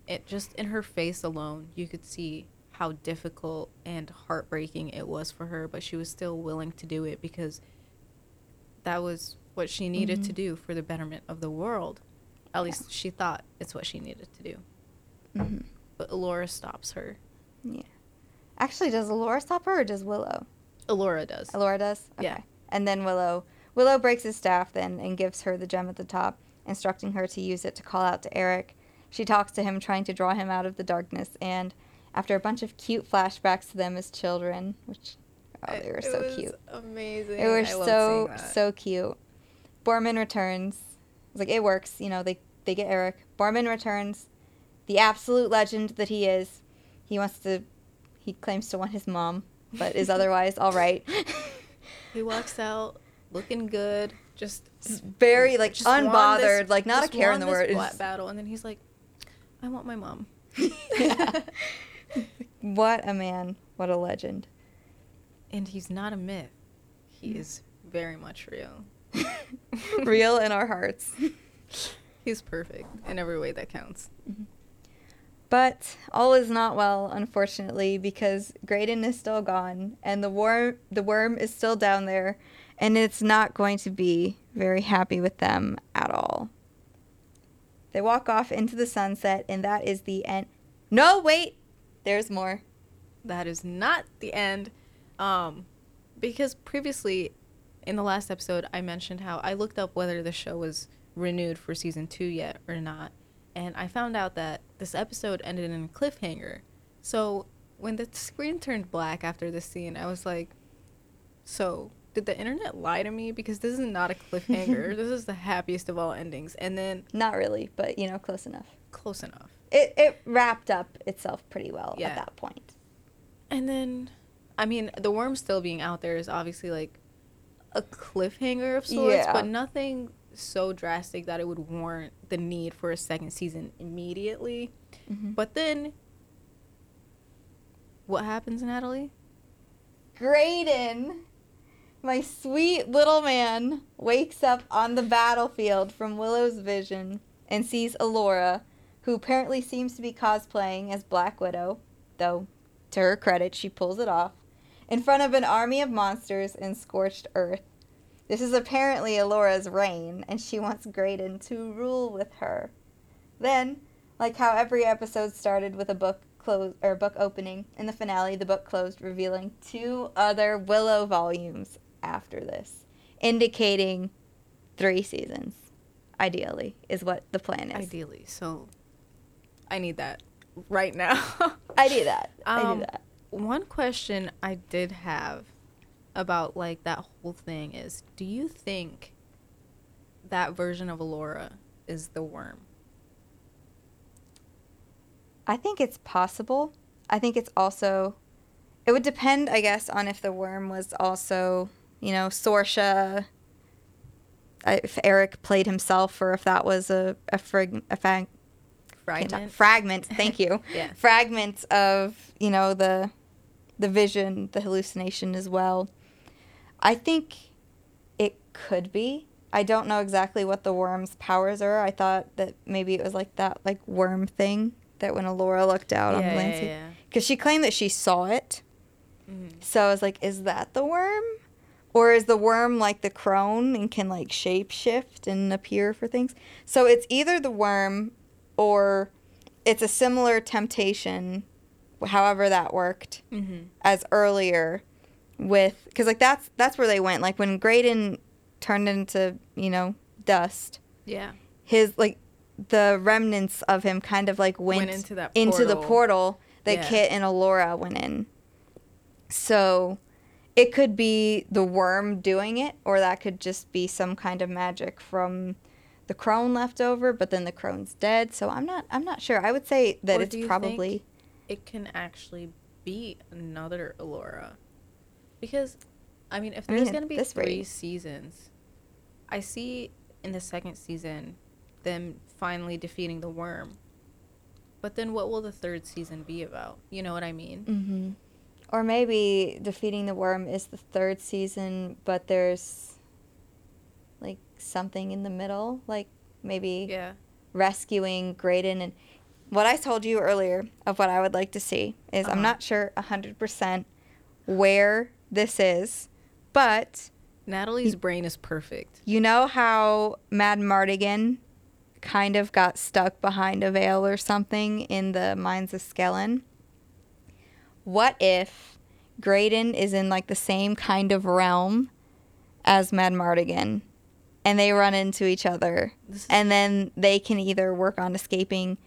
it just in her face alone, you could see how difficult and heartbreaking it was for her, but she was still willing to do it because that was what she needed to
Mhm.
do for the betterment of the world. At least she thought it's what she needed to do.
hmm
But Elora stops her.
Yeah. Actually, does Elora stop her or does Willow?
Elora does.
Elora does?
Yeah.
And then Willow Willow breaks his staff then and gives her the gem at the top, instructing her to use it to call out to Eric. She talks to him, trying to draw him out of the darkness, and after a bunch of cute flashbacks to them as children, which oh, they were
It
so cute.
Amazing.
They were
I
so so cute. Boorman returns. It's like it works, you know. They they get Eric. Boorman returns, the absolute legend that he is. He wants to. He claims to want his mom, but is otherwise all right.
He walks out looking good, just
Very like
just
unbothered,
this-
like not a care in the world.
bla- battle, and then he's like, "I want my mom."
what a man! What a legend!
and he's not a myth. He is very much real.
Real in our hearts.
He's perfect in every way that counts. Mm-hmm.
But all is not well, unfortunately, because Graydon is still gone, and the worm the worm is still down there, and it's not going to be very happy with them at all. They walk off into the sunset, and that is the end. No, wait, there's more.
That is not the end. Um, because previously, in the last episode, I mentioned how I looked up whether the show was renewed for season two yet or not, and I found out that this episode ended in a cliffhanger. So when the screen turned black after this scene, I was like, "So did the internet lie to me? Because this is not a cliffhanger. this is the happiest of all endings." And then
Not really, but you know, close enough.
close enough.
It it wrapped up itself pretty well
Yeah.
at that point.
And then, I mean, the worm still being out there is obviously like a cliffhanger of sorts,
Yeah.
but nothing so drastic that it would warrant the need for a second season immediately.
Mhm.
But then, what happens, Natalie?
Graydon, my sweet little man, wakes up on the battlefield from Willow's vision and sees Elora, who apparently seems to be cosplaying as Black Widow, though, to her credit, she pulls it off, in front of an army of monsters in scorched earth. This is apparently Elora's reign, and she wants Graydon to rule with her. Then, like how every episode started with a book close or book opening, in the finale the book closed revealing two other Willow volumes after this, indicating three seasons. Ideally, is what the plan is.
Ideally. So, I need that right now.
I do that. I
Um,
do that.
One question I did have about like that whole thing is do you think that version of Elora is the worm?
I think it's possible. I think it's also. It would depend, I guess, on if the worm was also, you know, Sorsha. uh, If Eric played himself, or if that was a a, frig, a fag,
Fragment?
fragment. Thank you.
Yeah.
Fragment of you know the, the vision, the hallucination as well. I think it could be. I don't know exactly what the worm's powers are. I thought that maybe it was like that like worm thing that when Elora looked out on
yeah,
the
yeah,
landscape.
yeah.
Because she claimed that she saw it.
Mhm.
So I was like, is that the worm? Or is the worm like the crone and can like shape shift and appear for things? So it's either the worm or it's a similar temptation, however that worked,
Mhm.
as earlier with because like that's that's where they went. Like when Graydon turned into you know dust,
Yeah.
his like the remnants of him kind of like went,
Went into that
into the
portal.
portal that
Yeah.
Kit and Elora went in. So it could be the worm doing it, or that could just be some kind of magic from the crone left over, but then the crone's dead. So I'm not I'm not sure. I would say that
Or
it's probably
it can actually be another Elora. Because, I mean, if
I mean,
there's going to be three
rate-
seasons, I see in the second season them finally defeating the worm. But then what will the third season be about? You know what I mean?
Mm-hmm. Or maybe defeating the worm is the third season, but there's like something in the middle, like maybe
Yeah.
rescuing Graydon and what I told you earlier of what I would like to see is I'm
Uh-huh.
not sure 100% where this is, but
Natalie's brain is perfect.
you know how Madmartigan kind of got stuck behind a veil or something in the Mines of Skellen? What if Graydon is in like the same kind of realm as Madmartigan and they run into each other
is,
and then they can either work on escaping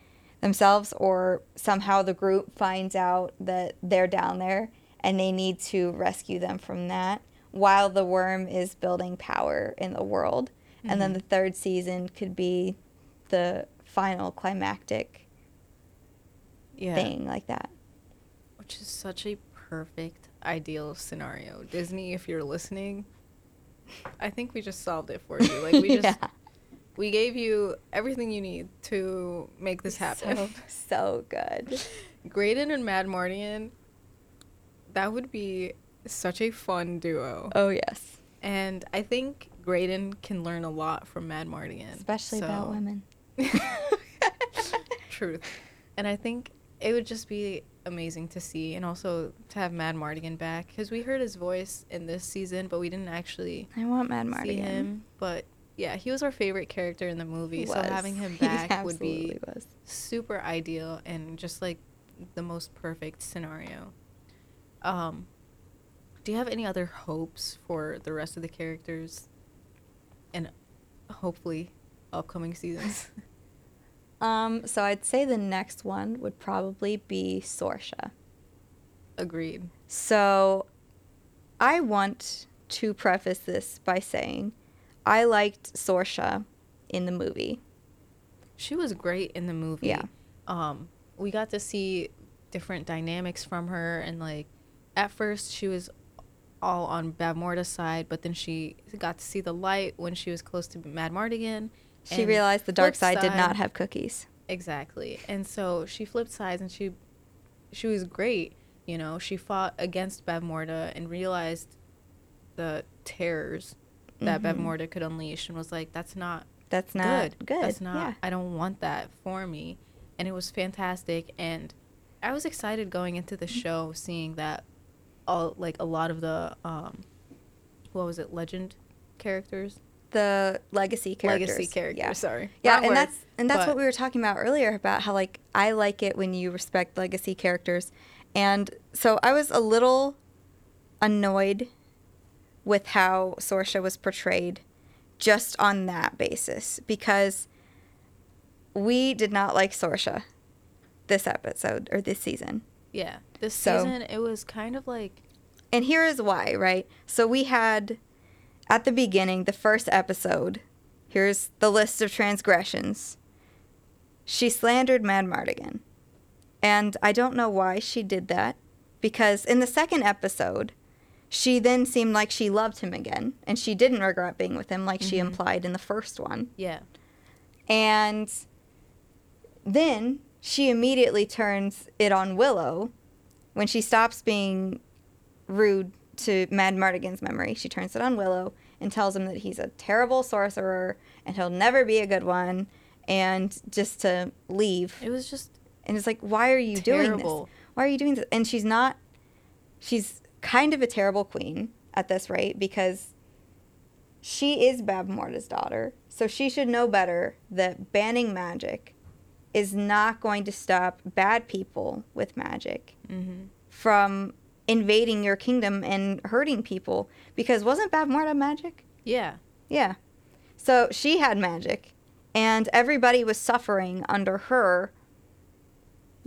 themselves or somehow the group finds out that they're down there and they need to rescue them from that while the worm is building power in the world and then
Mhm.
the third season could be the final climactic
yeah.
thing like that
Which is such a perfect ideal scenario. Disney, if you're listening, I think we just solved it for you. Like we just
yeah.
we gave you everything you need to make this happen.
so, so good
Graydon and Madmartigan, that would be such a fun duo.
oh yes
And I think Graydon can learn a lot from Madmartigan.
especially about women
Truth. And I think it would just be amazing to see and also to have Madmartigan back because we heard his voice in this season, but we didn't actually
i want Madmartigan.
see him. But yeah, he was our favorite character in the movie,
He
so
was.
having him back would be
was.
super ideal and just like the most perfect scenario. Um, do you have any other hopes for the rest of the characters and hopefully upcoming seasons?
Um, so I'd say the next one would probably be Sorsha.
Agreed.
So I want to preface this by saying I liked Sorsha in the movie.
She was great in the movie.
Yeah.
Um, we got to see different dynamics from her, and like, at first she was all on Bavmorda's side, but then she got to see the light when she was close to Madmartigan.
She realized the dark
flip
side did not have cookies.
Exactly, and so she flipped sides, and she, she was great. You know, she fought against Bavmorda and realized the terrors that
Mhm.
Bavmorda could unleash, and was like, "That's not
That's not good.
That's not.
Yeah.
I don't want that for me. And it was fantastic. And I was excited going into the show, seeing that all like a lot of the um, what was it, legend characters,
The legacy characters.
legacy characters.
Yeah.
Sorry.
Yeah,
Wrong
and
word.
that's and that's
but-
what we were talking about earlier about how like I like it when you respect legacy characters. And so I was a little annoyed with how Sorsha was portrayed just on that basis because we did not like Sorsha this episode or this season.
yeah. This
So-
season, it was kind of like
And here is why, right? So we had at the beginning, the first episode, here's the list of transgressions. She slandered Madmartigan. And I don't know why she did that because in the second episode, she then seemed like she loved him again and she didn't regret being with him like she
Mhm.
implied in the first one.
yeah,
And then she immediately turns it on Willow when she stops being rude to Madmartigan's memory. She turns it on Willow and tells him that he's a terrible sorcerer and he'll never be a good one and just to leave.
it was just
And it's like, why are you doing this? Why are you doing this? And she's not, she's kind of a terrible queen at this rate because she is Bavmorda's daughter. So she should know better that banning magic is not going to stop bad people with magic
hmm
from invading your kingdom and hurting people. Because wasn't Bavmorda magic?
Yeah,
Yeah. So she had magic, and everybody was suffering under her.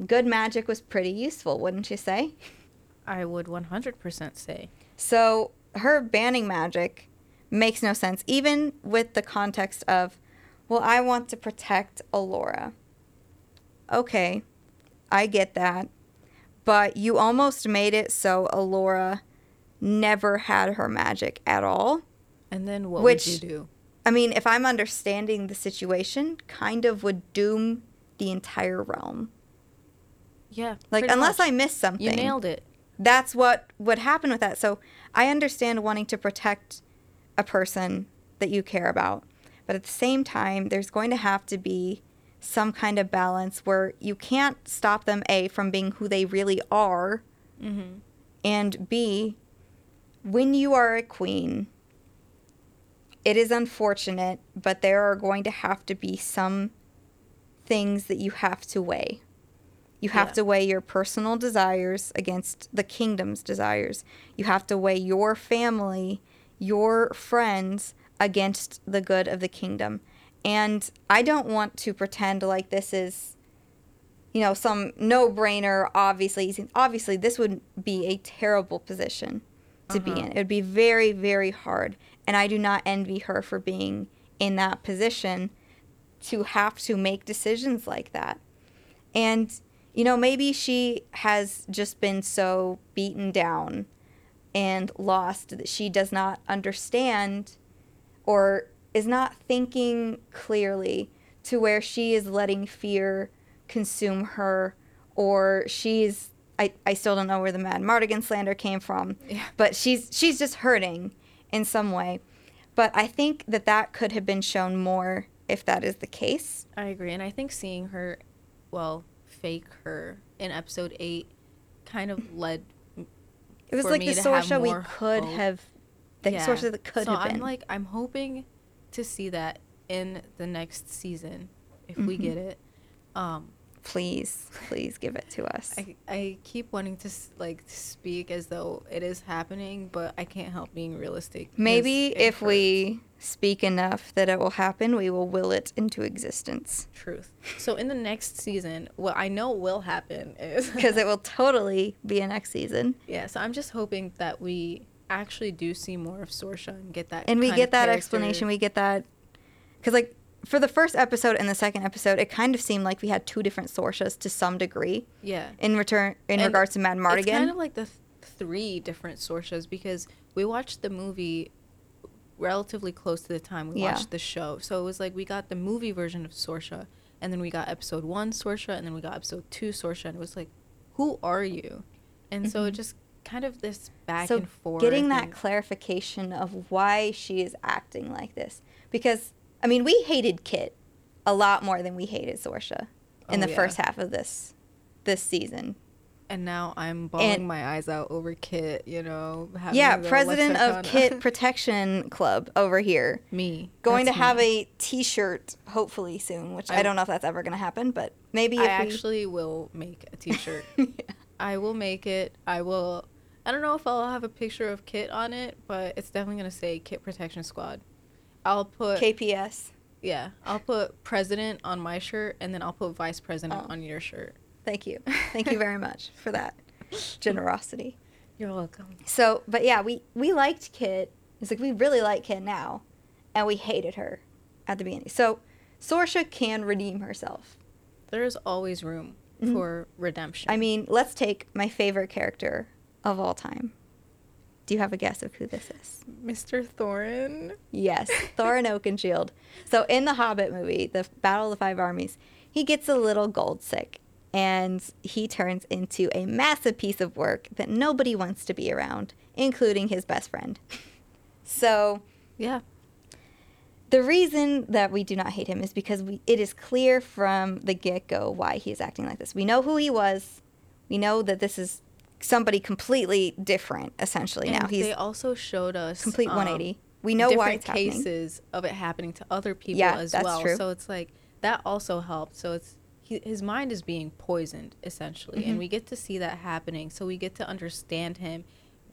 Good magic was pretty useful, wouldn't you say?
I would 100% say.
So her banning magic makes no sense, even with the context of, well, I want to protect Elora. Okay, I get that. But you almost made it so Elora never had her magic at all.
And then what
Which-
would you do?
I mean, if I'm understanding the situation, kind of would doom the entire realm
Yeah.
Like unless
much.
I missed something.
You nailed it.
that's what would happen with that. So I understand wanting to protect a person that you care about. But at the same time, there's going to have to be some kind of balance where you can't stop them, A, from being who they really are,
Mm-hmm.
and B, when you are a queen, it is unfortunate, but there are going to have to be some things that you have to weigh. You have
Yeah.
to weigh your personal desires against the kingdom's desires. You have to weigh your family, your friends against the good of the kingdom. And I don't want to pretend like this is you know some no-brainer obviously obviously this would be a terrible position to be
Uh-huh.
in. It would be very very hard and I do not envy her for being in that position to have to make decisions like that. And you know, maybe she has just been so beaten down and lost that she does not understand or is not thinking clearly to where she is letting fear consume her or she's I, I still don't know where the Madmartigan slander came from,
Yeah.
but she's she's just hurting in some way. But I think that that could have been shown more if that is the case.
I agree, and I think seeing her, well, fake her in episode eight, kind of led.
It was like the Sorsha we could
hope.
have, the
Yeah.
Sorsha that could
so
have been.
I'm like, I'm hoping to see that in the next season, if we
Mhm.
get it. Um,
please, please give it to us.
I, I keep wanting to like speak as though it is happening, but I can't help being realistic.
Maybe if
hurts.
we speak enough that it will happen, we will will it into existence.
truth. So in the next season, what I know will happen is
Because it will totally be a next season.
Yeah, so I'm just hoping that we actually do see more of Sorsha and get that.
And we get that
character.
explanation. We get that. Because, like, for the first episode and the second episode, it kind of seemed like we had two different Sorshas to some degree
yeah.
in return, in
And
regards to Mad
It's kind of like the th- three different Sorshas because we watched the movie relatively close to the time we
Yeah.
watched the show. So it was like we got the movie version of Sorsha, and then we got episode one Sorsha, and then we got episode two Sorsha, and it was like, who are you? And so it
Mhm.
just kind of this back
so
and forth.
getting that clarification of why she is acting like this because i mean we hated kit a lot more than we hated sorsha in
Oh,
the
yeah.
first half of this this season
and now I'm bawling
And-
my eyes out over Kit, you know.
yeah president of kit protection club over here
me.
going to have a t-shirt hopefully soon which I,
I-
don't know if that's ever going to happen but maybe if
I
we
actually will make a t-shirt.
Yeah.
I will make it. I will. I don't know if I'll have a picture of Kit on it, but it's definitely gonna say Kit Protection Squad. I'll put
kps
yeah. I'll put president on my shirt, and then I'll put vice president
Oh.
on your shirt.
thank you thank you very much for that generosity
You're welcome.
So, but yeah, we we liked Kit. It's like we really like Kit now, and we hated her at the beginning. So, Sorsha can redeem herself.
There is always room
Mhm.
for redemption.
I mean, let's take my favorite character of all time. Do you have a guess of who this is?
Mr. Thorin.
Yes, Thorin Oakenshield. So in the Hobbit movie, the Battle of the Five Armies, he gets a little gold sick and he turns into a massive piece of work that nobody wants to be around, including his best friend. So
Yeah.
the reason that we do not hate him is because we, it is clear from the get go why he is acting like this. We know who he was. We know that this is somebody completely different, essentially. now
And
he's
they also showed us
complete
um,
180. We know why it's happening.
cases of it happening to other people
Yeah,
as well.
true.
So it's like that also helped. So it's he, his mind is being poisoned essentially,
Mhm.
and we get to see that happening. So we get to understand him,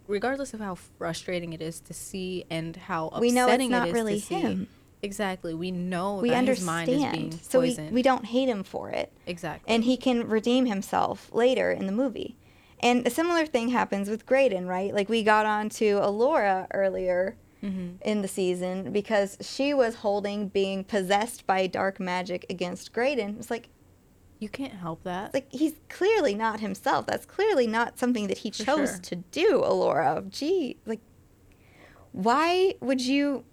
regardless of how frustrating it is to see and how upsetting
We know it's not
it is
really
to see.
him.
Exactly, we know
We
that
understand.
his mind is being
so we, we don't hate him for it.
exactly,
and he can redeem himself later in the movie. And a similar thing happens with Graydon, right? Like we got on to Elora earlier
hmm
in the season because she was holding being possessed by dark magic against Graydon. It's like
you can't help that.
like he's clearly not himself. That's clearly not something that he
For
chose
sure.
to do, Elora. Gee, like why would you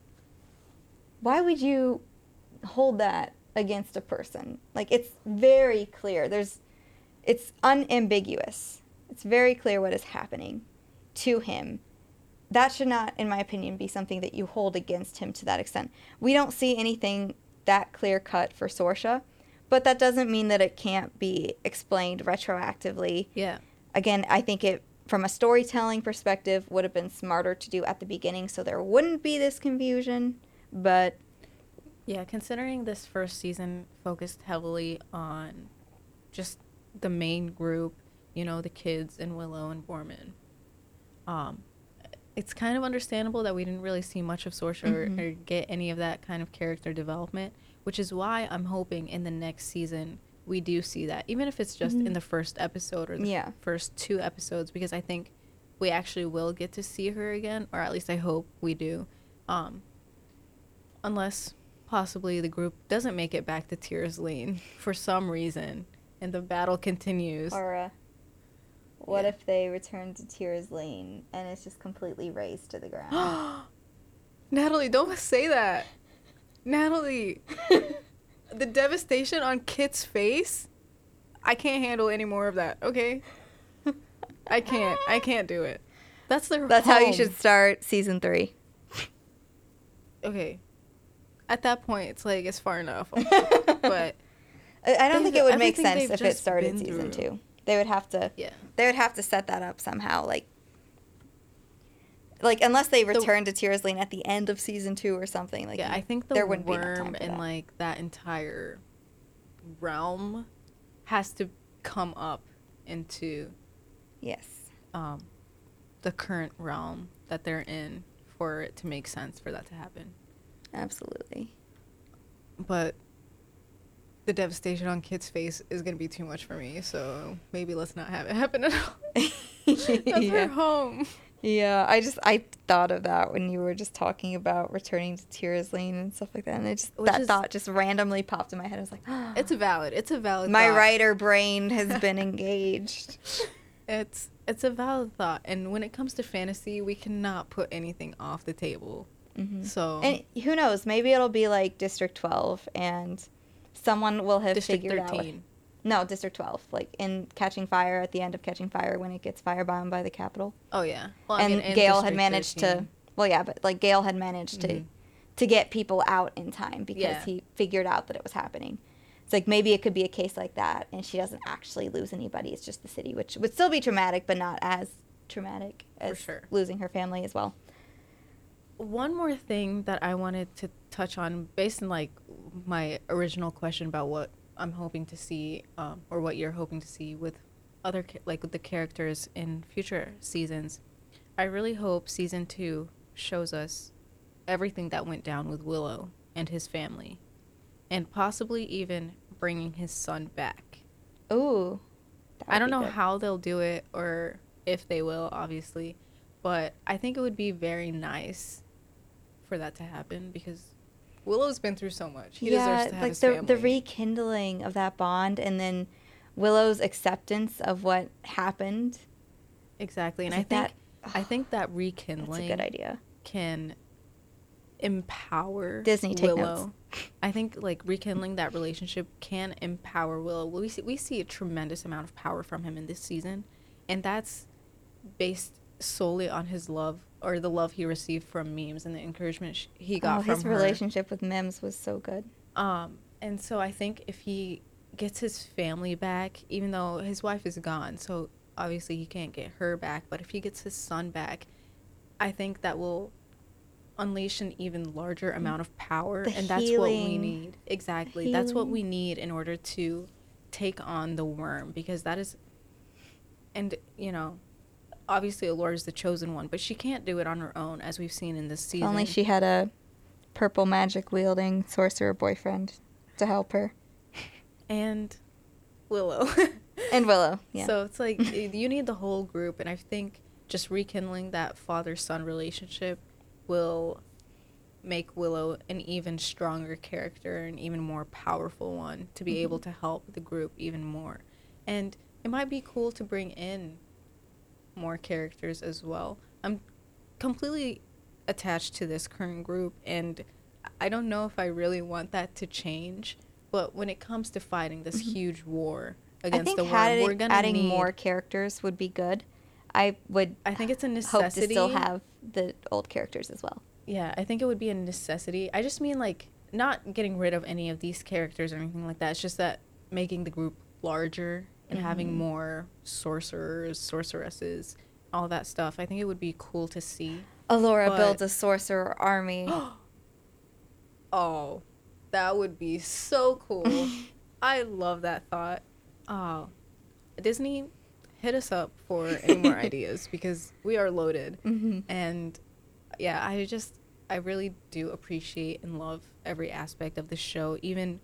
why would you hold that against a person? Like it's very clear. There's it's unambiguous. It's very clear what is happening to him. That should not, in my opinion, be something that you hold against him to that extent. We don't see anything that clear cut for Sorsha, but that doesn't mean that it can't be explained retroactively.
Yeah.
Again, I think it, from a storytelling perspective, would have been smarter to do at the beginning so there wouldn't be this confusion. But
Yeah, considering this first season focused heavily on just the main group, you know, the kids and Willow and Boorman. Um, it's kind of understandable that we didn't really see much of Sorsha
Mhm.
or, or get any of that kind of character development, which is why I'm hoping in the next season we do see that, even if it's just
Mhm.
in the first episode or the
Yeah.
first two episodes, because I think we actually will get to see her again, or at least I hope we do. Um, unless possibly the group doesn't make it back to Tir Asleen for some reason and the battle continues.
Uh, what
Yeah.
if they return to Tir Asleen and it's just completely razed to the ground?
Natalie, don't say that. Natalie, the devastation on Kit's face. I can't handle any more of that. Okay, I can't. I can't do it. That's their.
That's how you should start season three.
Okay. At that point, it's like it's far enough. but
I I don't think it would make sense if it started season
through.
two. They would have to.
yeah,
They would have to set that up somehow, like. Like unless they return to Tir Asleen at the end of season two or something, like
yeah. I think the
there wouldn't be
worm
for
and
that.
like that entire realm has to come up into
yes,
um, the current realm that they're in for it to make sense for that to happen.
absolutely.
But the devastation on Kit's face is gonna be too much for me, so maybe let's not have it happen at all. That's her home.
yeah, I just I thought of that when you were just talking about returning to Tir Asleen and stuff like that, and it just
Which
that
is-
thought just randomly popped in my head. I was like,
It's a valid. It's a valid.
my
thought.
writer brain has been engaged.
It's it's a valid thought, and when it comes to fantasy, we cannot put anything off the table.
Mhm.
So
And who knows? Maybe it'll be like District 12, and someone will have
District
figured out. No, District 12, like in Catching Fire, at the end of Catching Fire, when it gets firebound by the Capitol,
Oh yeah. Well, I
and
mean, in
Gale had managed
13.
to. Well, yeah, but like Gale had managed to
Mhm.
to get people out in time because
Yeah.
he figured out that it was happening. It's like maybe it could be a case like that, and she doesn't actually lose anybody. It's just the city, which would still be traumatic, but not as traumatic as
sure.
losing her family as well.
One more thing that I wanted to touch on, based on like my original question about what I'm hoping to see, um, or what you're hoping to see with other like with the characters in future seasons. I really hope season two shows us everything that went down with Willow and his family, and possibly even bringing his son back.
Ooh.
I don't know
good.
how they'll do it or if they will, obviously, but I think it would be very nice for that to happen because Willow's been through so much. He deserves to have
like
his
the
family.
the rekindling of that bond, and then Willow's acceptance of what happened.
exactly, and
It's
I think
that-
I think that rekindling
That's a
rekindling
good idea.
can empower
Disney, take
Willow.
notes.
I think like rekindling that relationship can empower Willow. We see, we see a tremendous amount of power from him in this season, and that's based solely on his love or the love he received from Mims and the encouragement sh- he got
oh,
from
his
her.
relationship with Mims was so good.
Um, and so I think if he gets his family back, even though his wife is gone, so obviously he can't get her back, but if he gets his son back, I think that will unleash an even larger amount of power
The
and that's what we need. Exactly. That's what we need in order to take on the worm because that is and you know, obviously Elora is the chosen one, but she can't do it on her own as we've seen in this
If
season.
only she had a purple magic wielding sorcerer boyfriend to help her.
and Willow.
And Willow, yeah.
So it's like you need the whole group, and I think just rekindling that father son relationship will make Willow an even stronger character, an even more powerful one to be mm-hmm. able to help the group even more. And it might be cool to bring in more characters as well. I'm completely attached to this current group, and I don't know if I really want that to change. But when it comes to fighting this
Mhm.
huge war against the world,
adding,
We're gonna
adding
need,
more characters would be good. I would
I think it's a necessity.
hope to still have the old characters as well.
Yeah, I think it would be a necessity. I just mean like not getting rid of any of these characters or anything like that. It's just that making the group larger and having
Mhm.
more sorcerers, sorceresses, all that stuff. I think it would be cool to see.
Elora
But-
builds a sorcerer army.
Oh, that would be so cool. I love that thought. Oh, Disney, hit us up for any more ideas because we are loaded.
hmm
And yeah, I just, I really do appreciate and love every aspect of the show, even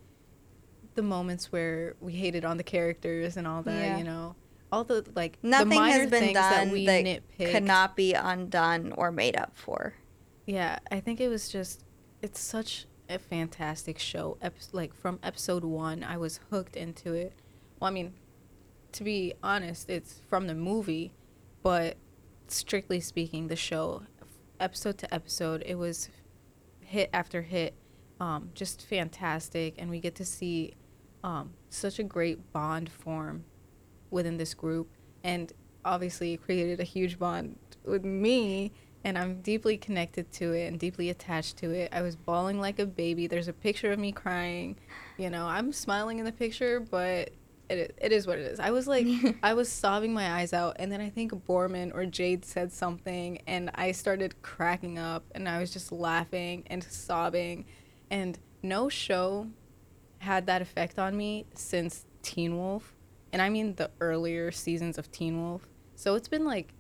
the moments where we hated on the characters and all that,
Yeah.
you know. All the like
Nothing
the
has been done
that we
that. Could not be undone or made up for.
Yeah, I think it was just it's such a fantastic show. Ep- like from episode 1, I was hooked into it. Well, I mean, to be honest, it's from the movie, but strictly speaking, the show episode to episode, it was hit after hit. Um, just fantastic and we get to see um, such a great bond form within this group and obviously it created a huge bond with me and I'm deeply connected to it and deeply attached to it. I was bawling like a baby. There's a picture of me crying. You know, I'm smiling in the picture, but it, it is what it is. I was like, I was sobbing my eyes out, and then I think Boorman or Jade said something, and I started cracking up, and I was just laughing and sobbing. And no show had that effect on me since Teen Wolf, and I mean the earlier seasons of Teen Wolf. So it's been like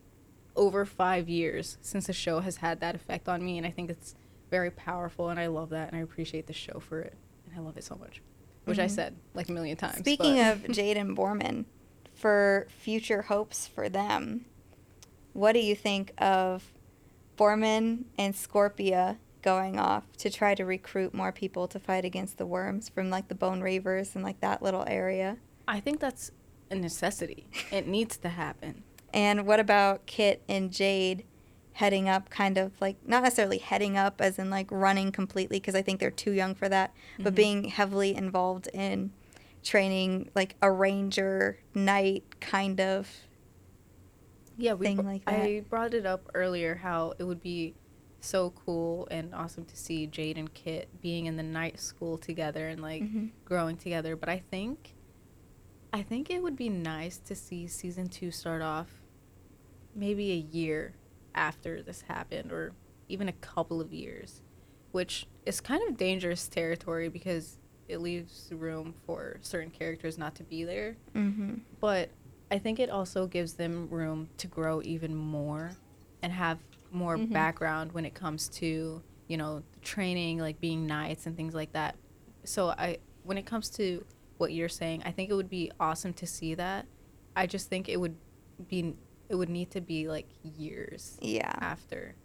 over five years since the show has had that effect on me, and I think it's very powerful, and I love that, and I appreciate the show for it, and I love it so much, which I
Mhm.
said like a million times.
Speaking
but-
of Jade and Boorman, for future hopes for them, what do you think of Boorman and Scorpia going off to try to recruit more people to fight against the worms from like the Bone Reavers and like that little area?
I think that's a necessity. It needs to happen.
And what about Kit and Jade heading up, kind of like not necessarily heading up as in like running completely, because I think they're too young for that, but
Mhm.
being heavily involved in training like a ranger knight kind of.
Yeah, we br-
like that.
I brought it up earlier how it would be so cool and awesome to see Jade and Kit being in the night school together and like
Mhm.
growing together. But I think, I think it would be nice to see season two start off maybe a year after this happened, or even a couple of years, which is kind of dangerous territory because it leaves room for certain characters not to be there
Mhm.
but I think it also gives them room to grow even more and have more
Mhm.
background when it comes to you know training like being knights and things like that so i when it comes to what you're saying i think it would be awesome to see that i just think it would be it would need to be like years
Yeah.
after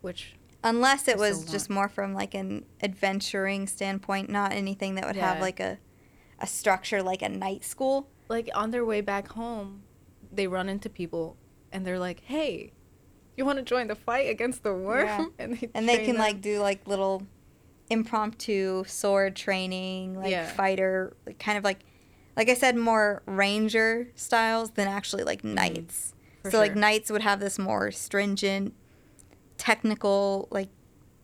which
Unless it was just more from like an adventuring standpoint, not anything that would have like a a structure like a night school.
like on their way back home they run into people and they're like hey you want to join the fight against the worm
Yeah.
and they,
and they can
them.
like do like little impromptu sword training like
Yeah.
fighter like, kind of like like i said more ranger styles than actually like knights
Mm-hmm. For
so like knights would have this more stringent technical like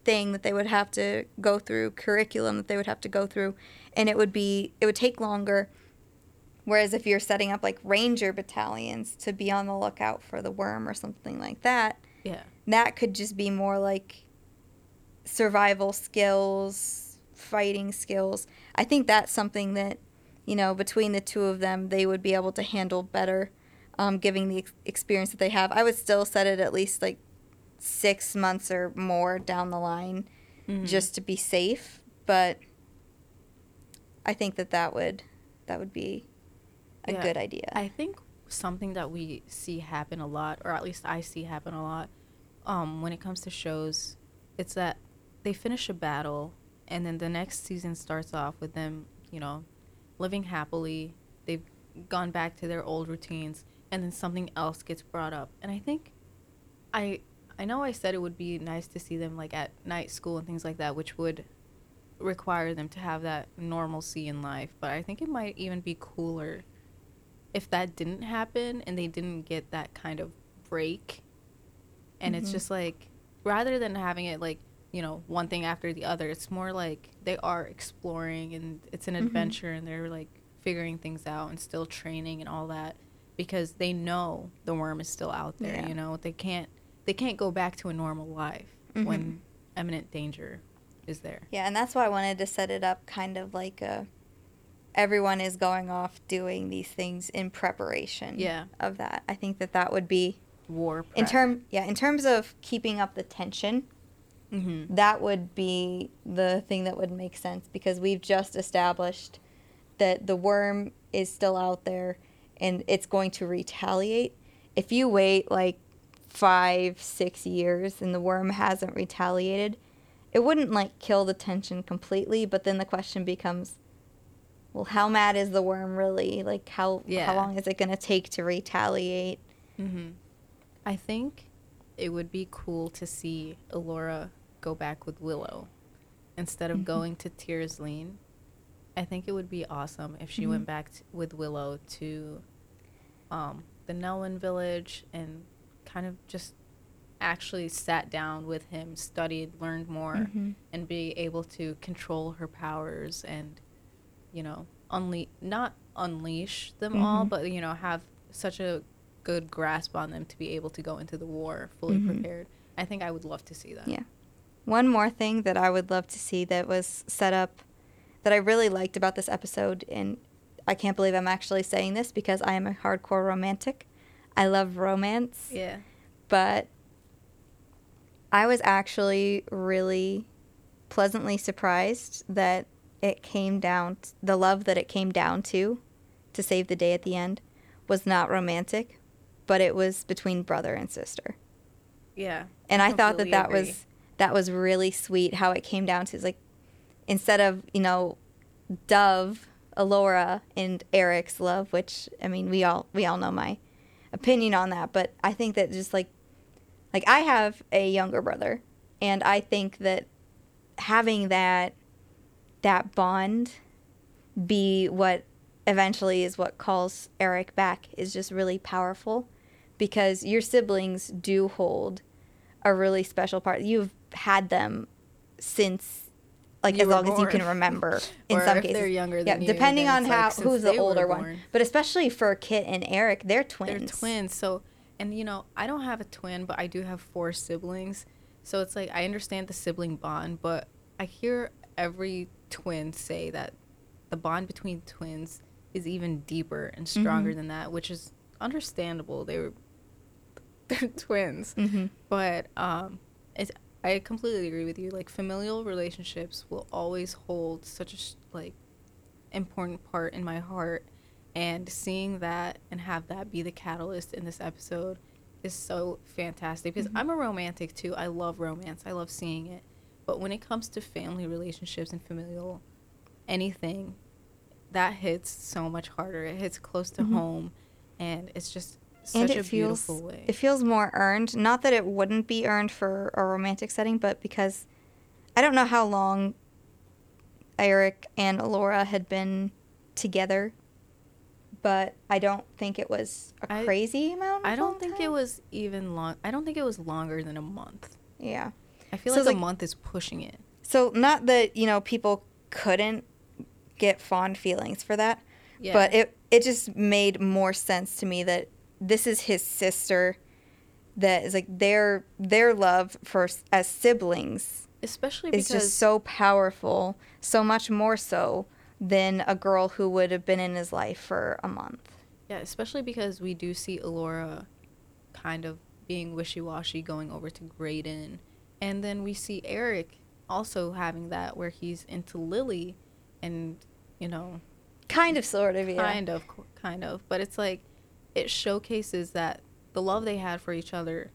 thing that they would have to go through curriculum that they would have to go through and it would be it would take longer whereas if you're setting up like ranger battalions to be on the lookout for the worm or something like that
yeah
that could just be more like survival skills, fighting skills. I think that's something that, you know, between the two of them, they would be able to handle better, um, giving the ex- experience that they have. I would still set it at least like six months or more down the line
Mhm.
just to be safe. But I think that that would that would be a
Yeah,
good idea.
I think something that we see happen a lot, or at least I see happen a lot, um, when it comes to shows, it's that they finish a battle and then the next season starts off with them, you know, living happily. They've gone back to their old routines, and then something else gets brought up. And I think, I I know I said it would be nice to see them like at night school and things like that, which would require them to have that normalcy in life. But I think it might even be cooler if that didn't happen and they didn't get that kind of break and it's
Mhm.
just like rather than having it like you know one thing after the other it's more like they are exploring and it's an
Mhm.
adventure and they're like figuring things out and still training and all that because they know the worm is still out there
Yeah.
you know they can't they can't go back to a normal life
Mhm.
when imminent danger is there
Yeah, and that's why I wanted to set it up kind of like a everyone is going off doing these things in preparation
Yeah.
of that. I think that that would be
war
in term yeah, in terms of keeping up the tension,
mm-hmm.
that would be the thing that would make sense because we've just established that the worm is still out there and it's going to retaliate. If you wait like five, six years and the worm hasn't retaliated, it wouldn't like kill the tension completely, but then the question becomes well, how mad is the worm really? Like how
Yeah.
how long is it going to take to retaliate?
Mm-hmm. I think it would be cool to see Elora go back with Willow instead of
Mhm.
going to Tears Tir Asleen. I think it would be awesome if she
Mhm.
went back t- with Willow to um, the Nelwyn village and kind of just actually sat down with him, studied, learned more,
Mhm.
and be able to control her powers and, you know, unle- not unleash them all,
Mhm.
but, you know, have such a good grasp on them to be able to go into the war fully
Mhm.
prepared. I think I would love to see that.
Yeah. One more thing that I would love to see that was set up that I really liked about this episode, and I can't believe I'm actually saying this because I am a hardcore romantic. I love romance,
Yeah.
but I was actually really pleasantly surprised that it came down, the love that it came down to to save the day at the end was not romantic, but it was between brother and sister
Yeah.
and I thought that that
agree.
was that was really sweet how it came down to is like instead of you know Dove, Elora, and Eric's love, which I mean we all we all know my opinion on that, but I think that just like like I have a younger brother, and I think that having that that bond be what eventually is what calls Eric back is just really powerful because your siblings do hold a really special part. You've had them since like
You
as long as you can remember in
Or
some
if
cases.
they're younger
yeah,
you,
depending on
it's like
how who's the older one. But especially for Kit and Eric, they're twins.
They're twins. So, and you know, I don't have a twin, but I do have four siblings. So it's like I understand the sibling bond, but I hear every twin say that the bond between twins is even deeper and stronger
Mhm.
than that, which is understandable. They were they're twins.
hmm
But um, it's, I completely agree with you. Like familial relationships will always hold such a like important part in my heart, and seeing that and have that be the catalyst in this episode is so fantastic. Because
Mhm.
I'm a romantic too. I love romance. I love seeing it. But when it comes to family relationships and familial anything, that hits so much harder. It hits close to
Mhm.
home, and it's just
and it
a
feels
beautiful way.
it feels more earned. Not that it wouldn't be earned for a romantic setting, but because I don't know how long Eric and Elora had been together, but I don't think it was a
I-
crazy amount.
I don't think
time.
it was even long. I don't think it was longer than a month.
Yeah.
I feel
So
like a
like-
month is pushing it.
So not that you know people couldn't get fond feelings for that,
Yeah.
but it it just made more sense to me that this is his sister that is like their their love for as siblings
especially
is
because
just so powerful so much more so than a girl who would have been in his life for a month
yeah, especially because we do see Elora kind of being wishy-washy going over to Graydon and then we see Eric also having that where he's into Lily and you know
kind of sort of yeah.
Kind of kind of. But it's like it showcases that the love they had for each other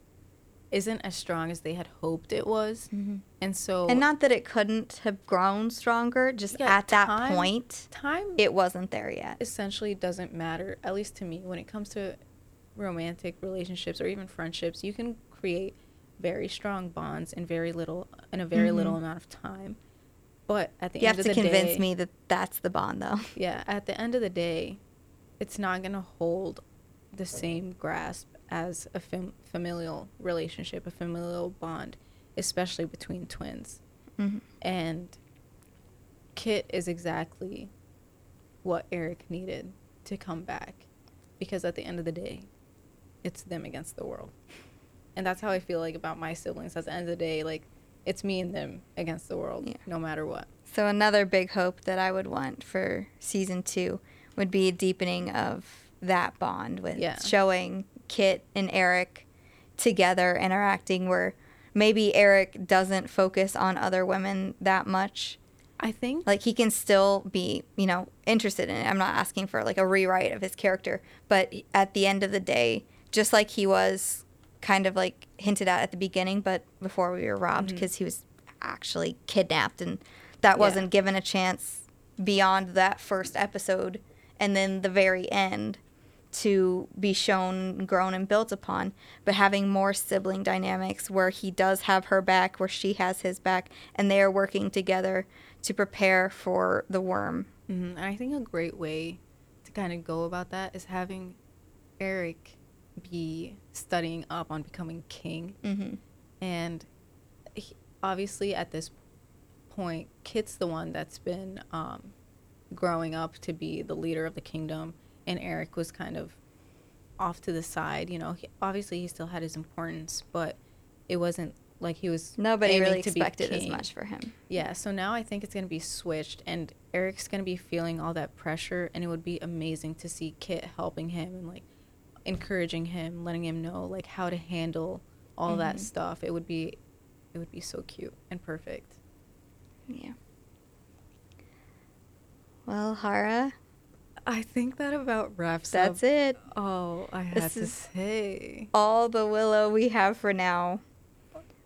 isn't as strong as they had hoped it was.
Mhm.
and so
and not that it couldn't have grown stronger just
Yeah,
at that
time-
point
time
it wasn't there yet.
essentially doesn't matter at least to me. When it comes to romantic relationships or even friendships you can create very strong bonds in very little in a very
Mhm.
little amount of time but at the
you
end
have to convince me that that's the bond though
yeah at the end of the day it's not going to hold the same grasp as a fam- familial relationship, a familial bond, especially between twins.
Mm-hmm.
And Kit is exactly what Eric needed to come back because at the end of the day, it's them against the world. And that's how I feel like about my siblings. At the end of the day, like it's me and them against the world,
Yeah.
no matter what.
So another big hope that I would want for season two would be a deepening of that bond with
Yeah.
showing Kit and Eric together interacting where maybe Eric doesn't focus on other women that much.
I think
Like he can still be, you know, interested in it. I'm not asking for like a rewrite of his character, but at the end of the day, just like he was kind of like hinted at at the beginning, but before we were robbed because he was actually kidnapped and that wasn't given a chance beyond that first episode and then the very end to be shown, grown, and built upon, but having more sibling dynamics where he does have her back, where she has his back, and they are working together to prepare for the worm.
Mhm. And I think a great way to kind of go about that is having Eric be studying up on becoming king.
Mm-hmm.
And he, obviously, at this point, Kit's the one that's been um, growing up to be the leader of the kingdom, and Eric was kind of off to the side. You know, he, obviously, he still had his importance, but it wasn't like he was
Nobody really expected as much for him.
Yeah, so now I think it's going to be switched, and Eric's going to be feeling all that pressure, and it would be amazing to see Kit helping him and like encouraging him, letting him know like how to handle all that
Mhm.
stuff. It would be, it would be so cute and perfect.
Yeah. Well, Hawraa,
I think that about wraps
that's
up.
it.
Oh, I had to say.
All the Willow we have for now.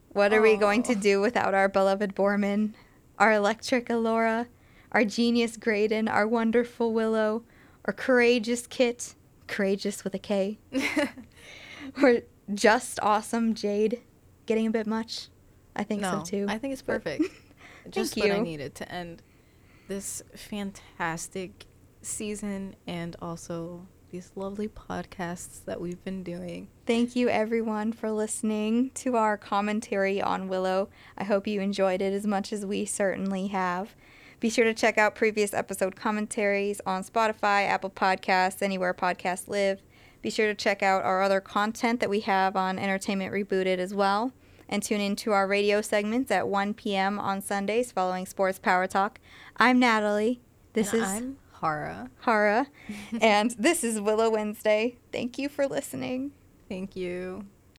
What are we going to do without our beloved Boorman, our electric Elora, our genius Graydon, our wonderful Willow, our courageous Kit, courageous with a K, or just awesome Jade? Getting a bit much? I think
no,
so too.
I think it's perfect. Just
Thank
what I needed to end this fantastic season and also these lovely podcasts that we've been doing.
Thank you, everyone, for listening to our commentary on Willow. I hope you enjoyed it as much as we certainly have. Be sure to check out previous episode commentaries on Spotify, Apple Podcasts, anywhere podcasts live. Be sure to check out our other content that we have on Entertainment Rebooted as well. And tune in to our radio segments at 1 p.m. on Sundays following Sports Power Talk. I'm Natalie. This
And
is
I'm Hawraa.
Hawraa. and this is Willow Wednesday. Thank you for listening.
Thank you.